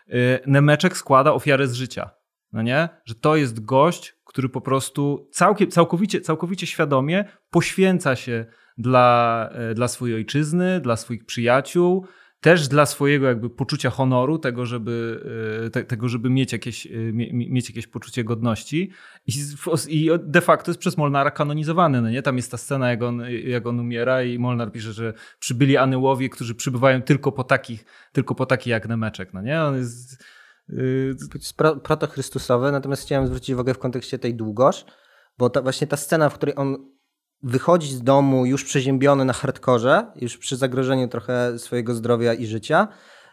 y, Nemeczek składa ofiarę z życia. No nie? Że to jest gość, który po prostu całkiem, całkowicie, całkowicie świadomie poświęca się dla, e, dla swojej ojczyzny, dla swoich przyjaciół, też dla swojego jakby poczucia honoru, tego, żeby, e, te, tego, żeby mieć, jakieś, e, mieć jakieś poczucie godności. I, I, de facto jest przez Molnara kanonizowany. No nie? Tam jest ta scena, jak on, jak on umiera i Molnar pisze, że przybyli aniołowie, którzy przybywają tylko po takich, tylko po takich jak Nemeczek. No nie? On jest... Jest protochrystusowy, natomiast chciałem zwrócić uwagę w kontekście tej długość, bo ta, właśnie ta scena, w której on wychodzić z domu już przeziębiony na hardkorze, już przy zagrożeniu trochę swojego zdrowia i życia.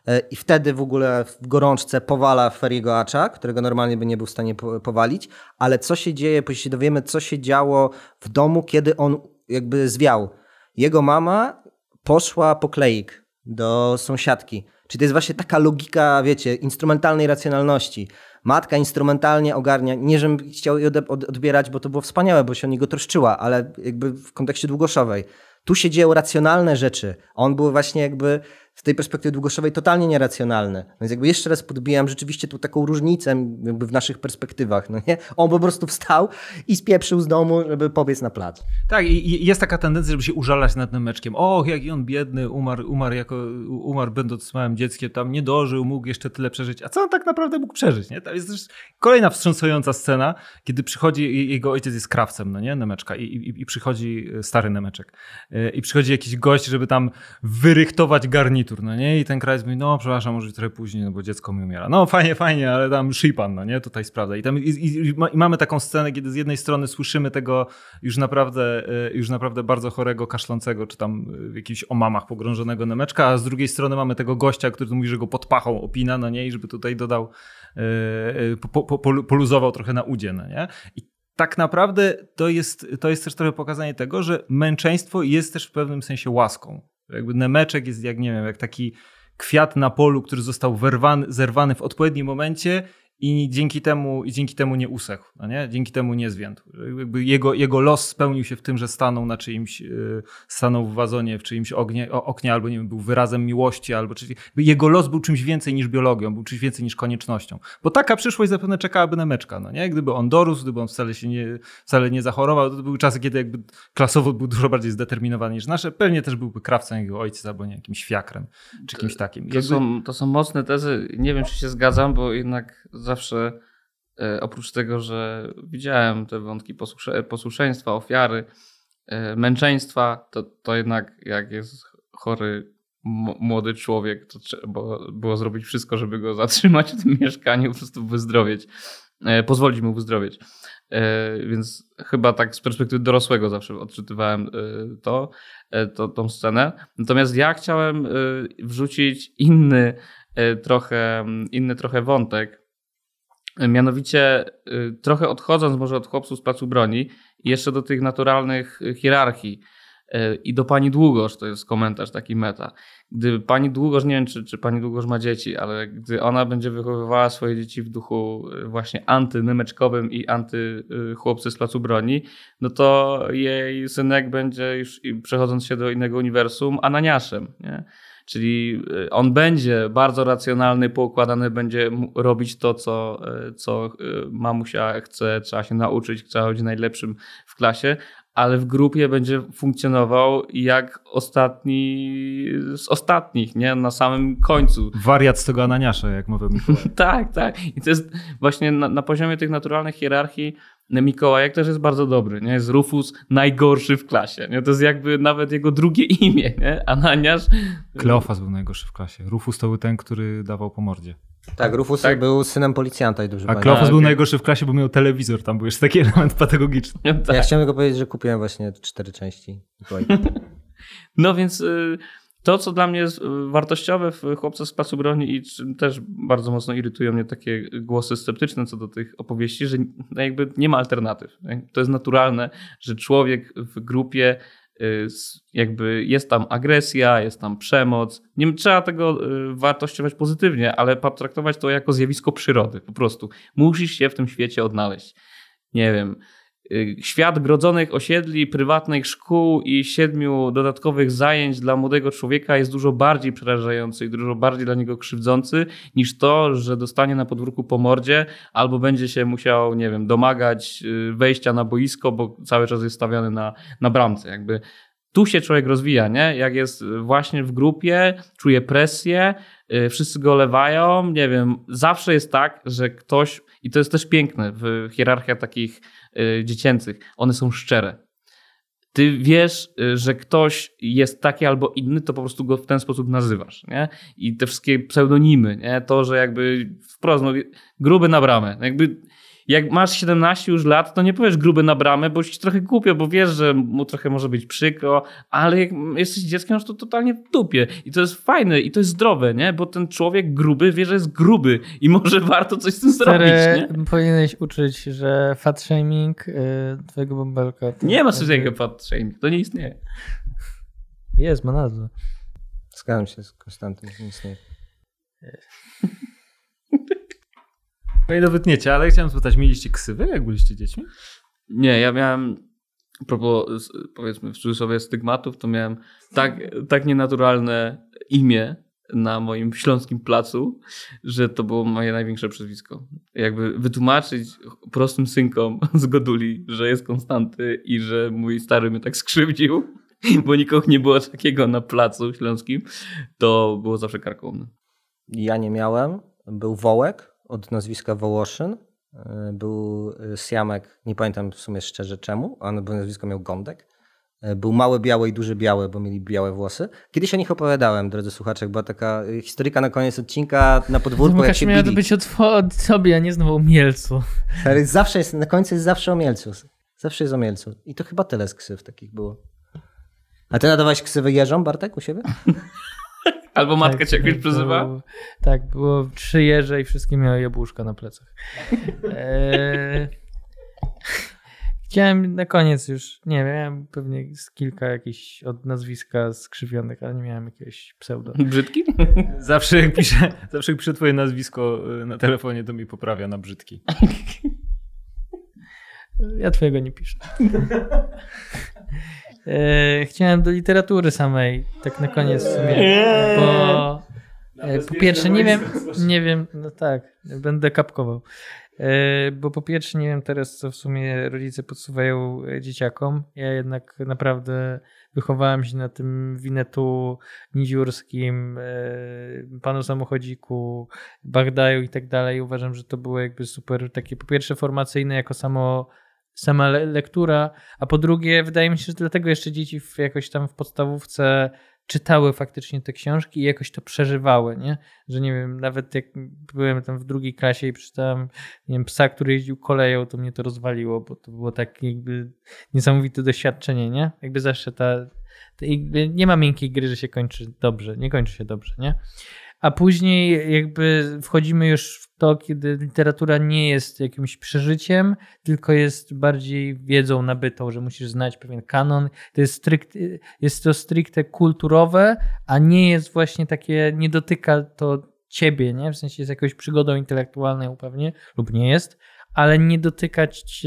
E, I wtedy w ogóle w gorączce powala Feriego Acza, którego normalnie by nie był w stanie powalić. Ale co się dzieje, później się dowiemy, co się działo w domu, kiedy on jakby zwiał. Jego mama poszła po kleik do sąsiadki. Czyli to jest właśnie taka logika, wiecie, instrumentalnej racjonalności matka instrumentalnie ogarnia, nie żebym chciał jej odbierać, bo to było wspaniałe, bo się o niego troszczyła, ale jakby w kontekście długoszowej. Tu się dzieją racjonalne rzeczy. On był właśnie jakby z tej perspektywy długoszowej totalnie nieracjonalny. Więc jakby jeszcze raz podbijam rzeczywiście tu taką różnicę jakby w naszych perspektywach. No nie? On po prostu wstał i spieprzył z domu, żeby pobiec na plac. Tak, i jest taka tendencja, żeby się użalać nad Nemeczkiem. Och, jaki on biedny, umarł, umarł, jako, umarł będąc małym dzieckiem, tam nie dożył, mógł jeszcze tyle przeżyć. A co on tak naprawdę mógł przeżyć? Nie? To jest też kolejna wstrząsająca scena, kiedy przychodzi, jego ojciec jest krawcem, no nie, Nemeczka, i, i, i przychodzi stary Nemeczek. E, I przychodzi jakiś gość, żeby tam wyrychtować garnitur garnitur, no nie? I ten kraj mówi, no przepraszam, może trochę później, no bo dziecko mi umiera. No fajnie, fajnie, ale tam szypan, no nie? Tutaj sprawdza. I, tam, i, i, i, mamy taką scenę, kiedy z jednej strony słyszymy tego już naprawdę, e, już naprawdę bardzo chorego, kaszlącego, czy tam w jakichś omamach pogrążonego Nemeczka, a z drugiej strony mamy tego gościa, który mówi, że go pod pachą opina, no nie? I żeby tutaj dodał, e, po, po, poluzował trochę na udzie, no nie? I tak naprawdę to jest, to jest też trochę pokazanie tego, że męczeństwo jest też w pewnym sensie łaską. Jakby nemeczek jest jak, nie wiem, jak taki kwiat na polu, który został zerwany w odpowiednim momencie i dzięki temu, i dzięki temu nie usechł, no nie? dzięki temu nie zwiędł. Jakby jego, jego los spełnił się w tym, że stanął na czyimś, yy, stanął w wazonie, w czyimś ognie, oknie, albo nie wiem, był wyrazem miłości, albo czyli jego los był czymś więcej niż biologią, był czymś więcej niż koniecznością. Bo taka przyszłość zapewne czekałaby na meczka, no nie? Gdyby on dorósł, gdyby on wcale się nie, wcale nie zachorował, to były czasy, kiedy jakby klasowo był dużo bardziej zdeterminowany niż nasze, pewnie też byłby krawcą jego ojca, albo nie, jakimś fiakrem, czy kimś takim. To, są, to są mocne tezy, nie wiem, czy się zgadzam, bo jednak zawsze e, oprócz tego, że widziałem te wątki posłuszeństwa, ofiary, e, męczeństwa, to, to jednak jak jest chory młody człowiek, to trzeba było zrobić wszystko, żeby go zatrzymać w tym mieszkaniu, po prostu wyzdrowieć, e, pozwolić mu wyzdrowieć. Więc chyba tak z perspektywy dorosłego zawsze odczytywałem to, to tą scenę. Natomiast ja chciałem wrzucić inny trochę, inny trochę wątek, Mianowicie, y, trochę odchodząc może od chłopców z placu broni jeszcze do tych naturalnych hierarchii. E, I do pani Długosz, to jest komentarz taki meta. Gdy pani Długosz, nie wiem czy, czy pani Długosz ma dzieci, ale gdy ona będzie wychowywała swoje dzieci w duchu właśnie antynymeczkowym i antychłopcy z placu broni, no to jej synek będzie już przechodząc się do innego uniwersum ananiaszem. Nie? Czyli y, on będzie bardzo racjonalny, poukładany, będzie robić to, co, y, co y, mamusia chce, trzeba się nauczyć, trzeba być najlepszym w klasie, ale w grupie będzie funkcjonował jak ostatni z ostatnich, nie? Na samym końcu. Wariat z tego Ananiasza, jak mówię Mikołaj. tak, tak. I to jest właśnie na, na poziomie tych naturalnych hierarchii Mikołajek też jest bardzo dobry, nie? Jest Rufus najgorszy w klasie, nie? To jest jakby nawet jego drugie imię, nie? Ananiasz... Kleofas był najgorszy w klasie. Rufus to był ten, który dawał po mordzie. Tak, Rufus tak. był synem policjanta i dobrze A Kleofas był okay. najgorszy w klasie, bo miał telewizor, tam był jeszcze taki element pedagogiczny. tak. Ja chciałem tylko powiedzieć, że kupiłem właśnie cztery części. no więc... Y to, co dla mnie jest y, wartościowe w Chłopcach z Placu Broni i też bardzo mocno irytują mnie takie głosy sceptyczne co do tych opowieści, że jakby nie ma alternatyw. To jest naturalne, że człowiek w grupie y, jakby jest tam agresja, jest tam przemoc. Nie trzeba tego y, wartościować pozytywnie, ale potraktować to jako zjawisko przyrody. Po prostu musisz się w tym świecie odnaleźć. Nie wiem, świat grodzonych osiedli, prywatnych szkół i siedmiu dodatkowych zajęć dla młodego człowieka jest dużo bardziej przerażający i dużo bardziej dla niego krzywdzący niż to, że dostanie na podwórku po mordzie albo będzie się musiał, nie wiem, domagać y, wejścia na boisko, bo cały czas jest stawiany na, na bramce. Jakby tu się człowiek rozwija, nie? Jak jest właśnie w grupie, czuje presję, y, wszyscy go lewają, nie wiem, zawsze jest tak, że ktoś, i to jest też piękne w hierarchiach takich Y, dziecięcych, one są szczere. Ty wiesz, y, że ktoś jest taki albo inny, to po prostu go w ten sposób nazywasz. Nie? I te wszystkie pseudonimy, nie? to, że jakby wprost, no, gruby na bramę. Jakby jak masz 17 już lat, to nie powiesz gruby na bramę, bo ci trochę głupio, bo wiesz, że mu trochę może być przykro, ale jak jesteś dzieckiem, to totalnie w dupie. I to jest fajne i to jest zdrowe, nie? Bo ten człowiek gruby wie, że jest gruby i może warto coś z tym Stary, zrobić, nie? powinieneś uczyć, że fat shaming yy, twojego bąbelka... Nie ma coś takiego fat shaming, to nie istnieje. Jest, ma nazwę. Zgadzam się z Konstantym, nie istnieje. No i wytniecie, ale chciałem spytać, mieliście ksywy, jak byliście dziećmi? Nie, ja miałem, propos powiedzmy w cudzysłowie stygmatów, to miałem tak, tak nienaturalne imię na moim śląskim placu, że to było moje największe przezwisko. Jakby wytłumaczyć prostym synkom z Goduli, że jest Konstanty i że mój stary mnie tak skrzywdził, bo nikogo nie było takiego na placu śląskim, to było zawsze karkołomne. Ja nie miałem. Był Wołek, od nazwiska Wołoszyn. E, był e, Siamek, nie pamiętam w sumie szczerze czemu, on bo nazwisko miał Gądek. E, był mały, biały i duży biały, bo mieli białe włosy. Kiedyś o nich opowiadałem, drodzy słuchacze, była taka historyka na koniec odcinka na podwórku, Łukasz jak się miała to być od, od sobie, a nie znowu o Mielcu. Zawsze jest, na końcu jest zawsze o Mielcu. Zawsze jest o Mielcu. I to chyba tyle z ksyw takich było. A ty nadawałeś ksywy jeżą, Bartek, u siebie? Albo matka tak, cię jakoś przezywa? Było, tak, było trzy jeże i wszystkie miały jabłuszka na plecach. E... Chciałem na koniec już, nie wiem, miałem pewnie z kilka jakichś od nazwiska skrzywionych, ale nie miałem jakiegoś pseudo. Brzydki? Zawsze jak piszę, zawsze jak piszę twoje nazwisko y, na telefonie, to mi poprawia na brzydki. Ja twojego nie piszę. E, chciałem do literatury samej, tak na koniec w sumie, bo e, po pierwsze nie wiem, nie wiem, no tak, będę kapkował, e, bo po pierwsze nie wiem teraz, co w sumie rodzice podsuwają dzieciakom. Ja jednak naprawdę wychowałem się na tym winetu niziurskim, panu samochodziku, Bardaju i tak dalej. Uważam, że to było jakby super takie po pierwsze formacyjne jako samo sama le lektura, a po drugie, wydaje mi się, że dlatego jeszcze dzieci w, jakoś tam w podstawówce czytały faktycznie te książki i jakoś to przeżywały, nie? Że nie wiem, nawet jak byłem tam w drugiej klasie i przeczytałem, nie wiem, psa, który jeździł koleją, to mnie to rozwaliło, bo to było tak jakby niesamowite doświadczenie, nie? Jakby zawsze ta, ta nie ma miękkiej gry, że się kończy dobrze, nie kończy się dobrze, nie? A później jakby wchodzimy już w to, kiedy literatura nie jest jakimś przeżyciem, tylko jest bardziej wiedzą nabytą, że musisz znać pewien kanon. To jest, strict, jest to stricte kulturowe, a nie jest właśnie takie, nie dotyka to ciebie, nie? W sensie jest jakąś przygodą intelektualną pewnie, lub nie jest, ale nie dotykać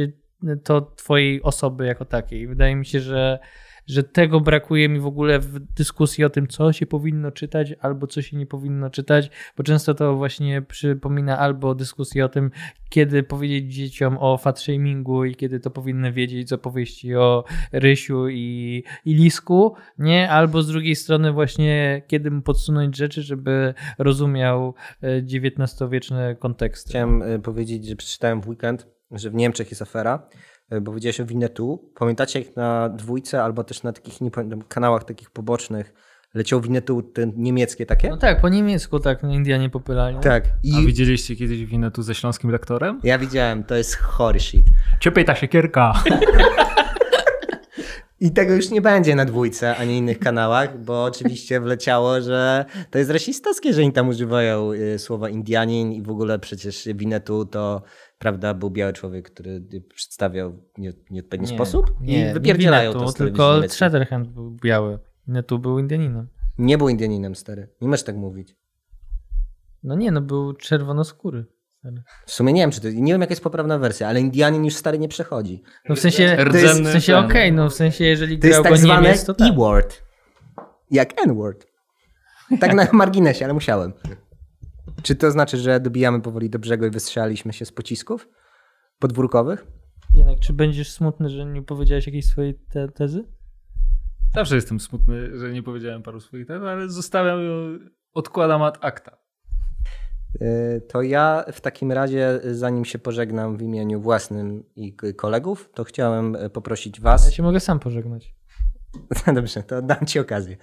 to twojej osoby jako takiej. Wydaje mi się, że że tego brakuje mi w ogóle w dyskusji o tym, co się powinno czytać albo co się nie powinno czytać, bo często to właśnie przypomina albo dyskusję o tym, kiedy powiedzieć dzieciom o fatshamingu i kiedy to powinny wiedzieć z opowieści o Rysiu i, i Lisku, nie? Albo z drugiej strony właśnie kiedy mu podsunąć rzeczy, żeby rozumiał XIX-wieczne konteksty. Chciałem e, powiedzieć, że przeczytałem w weekend, że w Niemczech jest afera, E, bo widziałeś o Winetu. Pamiętacie jak na dwójce albo też na takich nie pamiętam, kanałach takich pobocznych leciał Winetu te niemieckie takie? No tak, po niemiecku tak na Indianie popylali. Tak. I... A widzieliście kiedyś Winetu ze śląskim lektorem? Ja widziałem, to jest chory shit. Ciepej ta siekierka. I tego już nie będzie na dwójce ani innych kanałach, bo oczywiście wleciało, że to jest rasistowskie, że oni tam używają y, słowa Indianin i w ogóle przecież Winetu to prawda, był biały człowiek, który przedstawiał nie, nieodpowiedni nie, sposób nie, i wypierdzielają nie to z Tylko Shatterhand był biały, tu był Indianinem. Nie był Indianinem, stary. Nie możesz tak mówić. No nie, no był czerwonoskóry. W sumie nie wiem, czy to, nie wiem jaka jest poprawna wersja, ale Indianin już stary nie przechodzi. No w sensie, jest, w sensie okej, okay, no w sensie jeżeli to grał jest tak go Niemiec, to tak. E-word. Jak N-word. Tak na marginesie, ale musiałem. Czy to znaczy, że dobijamy powoli do brzegu i wystrzelaliśmy się z pocisków podwórkowych? Janek, czy będziesz smutny, że nie powiedziałeś jakiejś swojej te tezy? Zawsze jestem smutny, że nie powiedziałem paru swoich tez, ale zostawiam ją, odkładam ad acta. Y, to ja w takim razie, zanim się pożegnam w imieniu własnym i kolegów, to chciałem poprosić Was. Ja się mogę sam pożegnać. Dobrze, to dam Ci okazję.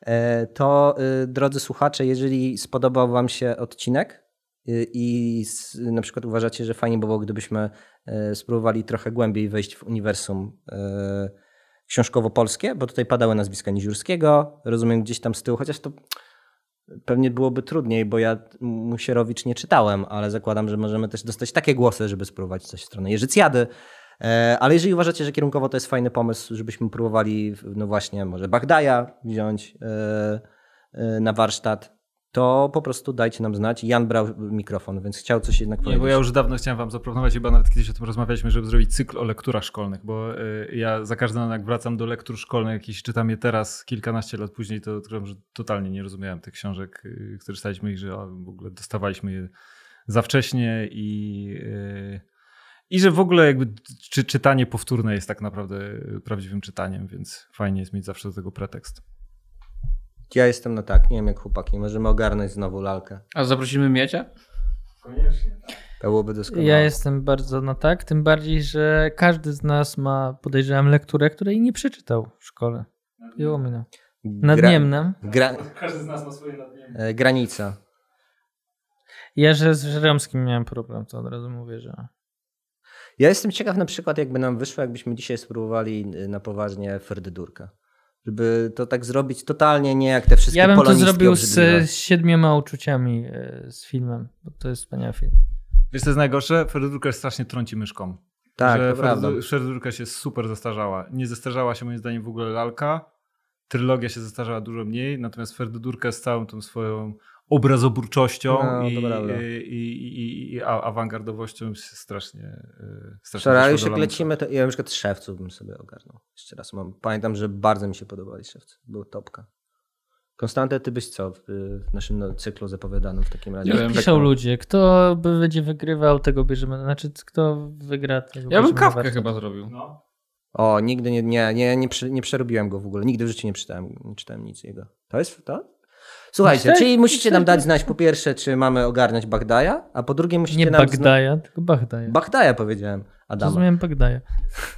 E, to y, drodzy słuchacze, jeżeli spodobał Wam się odcinek y, i na przykład uważacie, że fajnie by było, gdybyśmy e, spróbowali trochę głębiej wejść w uniwersum e, książkowo-polskie, bo tutaj padały nazwiska Niziurskiego, rozumiem gdzieś tam z tyłu, chociaż to pewnie byłoby trudniej, bo ja Musierowicz nie czytałem, ale zakładam, że możemy też dostać takie głosy, żeby spróbować coś w stronę Jerzycjady, ale jeżeli uważacie, że kierunkowo to jest fajny pomysł, żebyśmy próbowali, no właśnie, może Bagdaja wziąć e, e, na warsztat, to po prostu dajcie nam znać. Jan brał mikrofon, więc chciał coś jednak powiedzieć. Nie, bo ja już dawno chciałem wam zaproponować, chyba nawet kiedyś o tym rozmawialiśmy, żeby zrobić cykl o lekturach szkolnych, bo ja za każdym razem jak wracam do lektur szkolnych, jakiś czytam je teraz, kilkanaście lat później, to odkryłem, że totalnie nie rozumiałem tych książek, które czytaliśmy i że w ogóle dostawaliśmy je za wcześnie i i że w ogóle jakby czy, czytanie powtórne jest tak naprawdę prawdziwym czytaniem, więc fajnie jest mieć zawsze do tego pretekst. Ja jestem na tak, nie wiem jak chłopaki, możemy ogarnąć znowu lalkę. A zaprosimy Miecia? Koniecznie. To byłoby doskonałe. Ja jestem bardzo na tak, tym bardziej, że każdy z nas ma, podejrzewam, lekturę, której nie przeczytał w szkole. Nadniemna. Nadniemna. Gra... Każdy z nas ma swoje nadniemne. E, granica. Ja, że z Żeromskim miałem problem, to od razu mówię, że... Ja jestem ciekaw na przykład, jakby nam wyszło, jakbyśmy dzisiaj spróbowali y, na poważnie Ferdydurka. Żeby to tak zrobić totalnie nie jak te wszystkie Ja bym to zrobił z, z, siedmioma uczuciami y, z filmem, bo to jest wspaniały film. Wiesz co jest najgorsze? Ferdydurka strasznie trąci myszką. Tak, że. Ferdydurka się super zestarzała. Nie zestarzała się moim zdaniem w ogóle lalka. Trylogia się zestarzała dużo mniej, natomiast Ferdydurka z całą tą swoją obrazoburczością no, i, i, i, i, awangardowością strasznie, e, strasznie Sorry, już jak lecimy, to ja na przykład Szewców bym sobie ogarnął. Jeszcze raz mam. Pamiętam, że bardzo mi się podobali Szewcy. Był topka. Konstantę, ty byś co w, w naszym no, cyklu zapowiadanym w takim razie? Nie wiem, piszą ludzie, kto by będzie wygrywał, tego bierzemy. Znaczy, kto wygra, tego Ja bym kawkę chyba zrobił. No. O, nigdy nie, nie, nie, nie, nie przerobiłem go w ogóle. Nigdy w życiu nie czytałem, nie czytałem nic jego. To jest to? Słuchajcie, czyli musicie nam dać znać po pierwsze, czy mamy ogarniać Bagdaja, a po drugie musicie nie nam... Nie Bagdaja, tylko Bagdaja. Bagdaja powiedziałem, Adama. Zrozumiałem Bagdaja.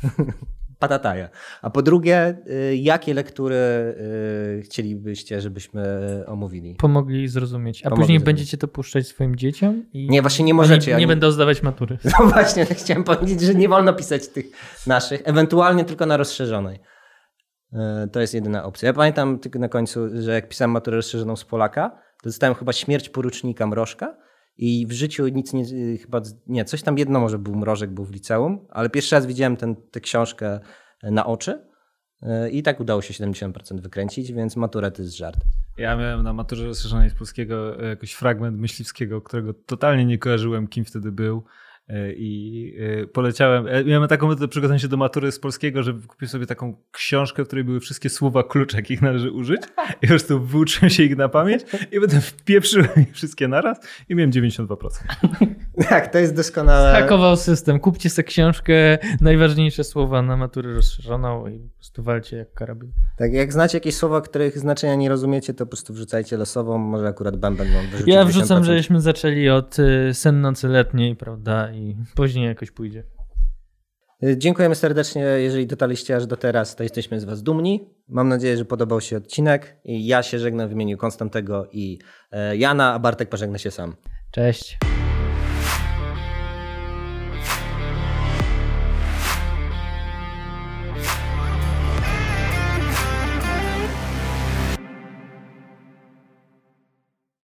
Patataja. A po drugie, y, jakie lektury y, chcielibyście, żebyśmy omówili? Pomogli zrozumieć. A Pomogli później zrozumieć. będziecie to puszczać swoim dzieciom? Nie, właśnie nie możecie. Nie, nie będą zdawać matury. No właśnie, chciałem powiedzieć, że nie wolno pisać tych naszych, ewentualnie tylko na rozszerzonej. E, to jest jedyna opcja. Ja pamiętam tylko na końcu, że jak pisałem maturę rozszerzoną z Polaka, dostałem chyba śmierć porucznika Mrożka i w życiu nic nie, chyba, nie, coś tam jedno może był Mrożek, był w liceum, ale pierwszy raz widziałem ten, tę książkę na oczy y, i tak udało się 70% wykręcić, więc matura to jest żart. Ja miałem na maturze rozszerzonej z polskiego jakiś fragment myśliwskiego, którego totalnie nie kojarzyłem, kim wtedy był. E, I e, poleciałem. Ja miałem taką metodę przygotowania się do matury z polskiego, że kupiłem sobie taką książkę, w której były wszystkie słowa klucze, jakich należy użyć. I po prostu wyuczyłem się ich na pamięć i potem wpieprzyłem je wszystkie naraz i miałem 92%. Tak, to jest doskonałe. Hakował system. Kupcie sobie książkę, najważniejsze słowa na maturę rozszerzoną i po prostu walcie jak karabin. Tak, jak znacie jakieś słowa, których znaczenia nie rozumiecie, to po prostu wrzucajcie losową, może akurat bęben wam Ja wrzucam, 10%. żeśmy zaczęli od y, sen nocy letniej, prawda, i później jakoś pójdzie. Dziękujemy serdecznie. Jeżeli dotarliście aż do teraz, to jesteśmy z Was dumni. Mam nadzieję, że podobał się odcinek. I ja się żegnam w imieniu Konstantego i e, Jana, a Bartek pożegna się sam. Cześć.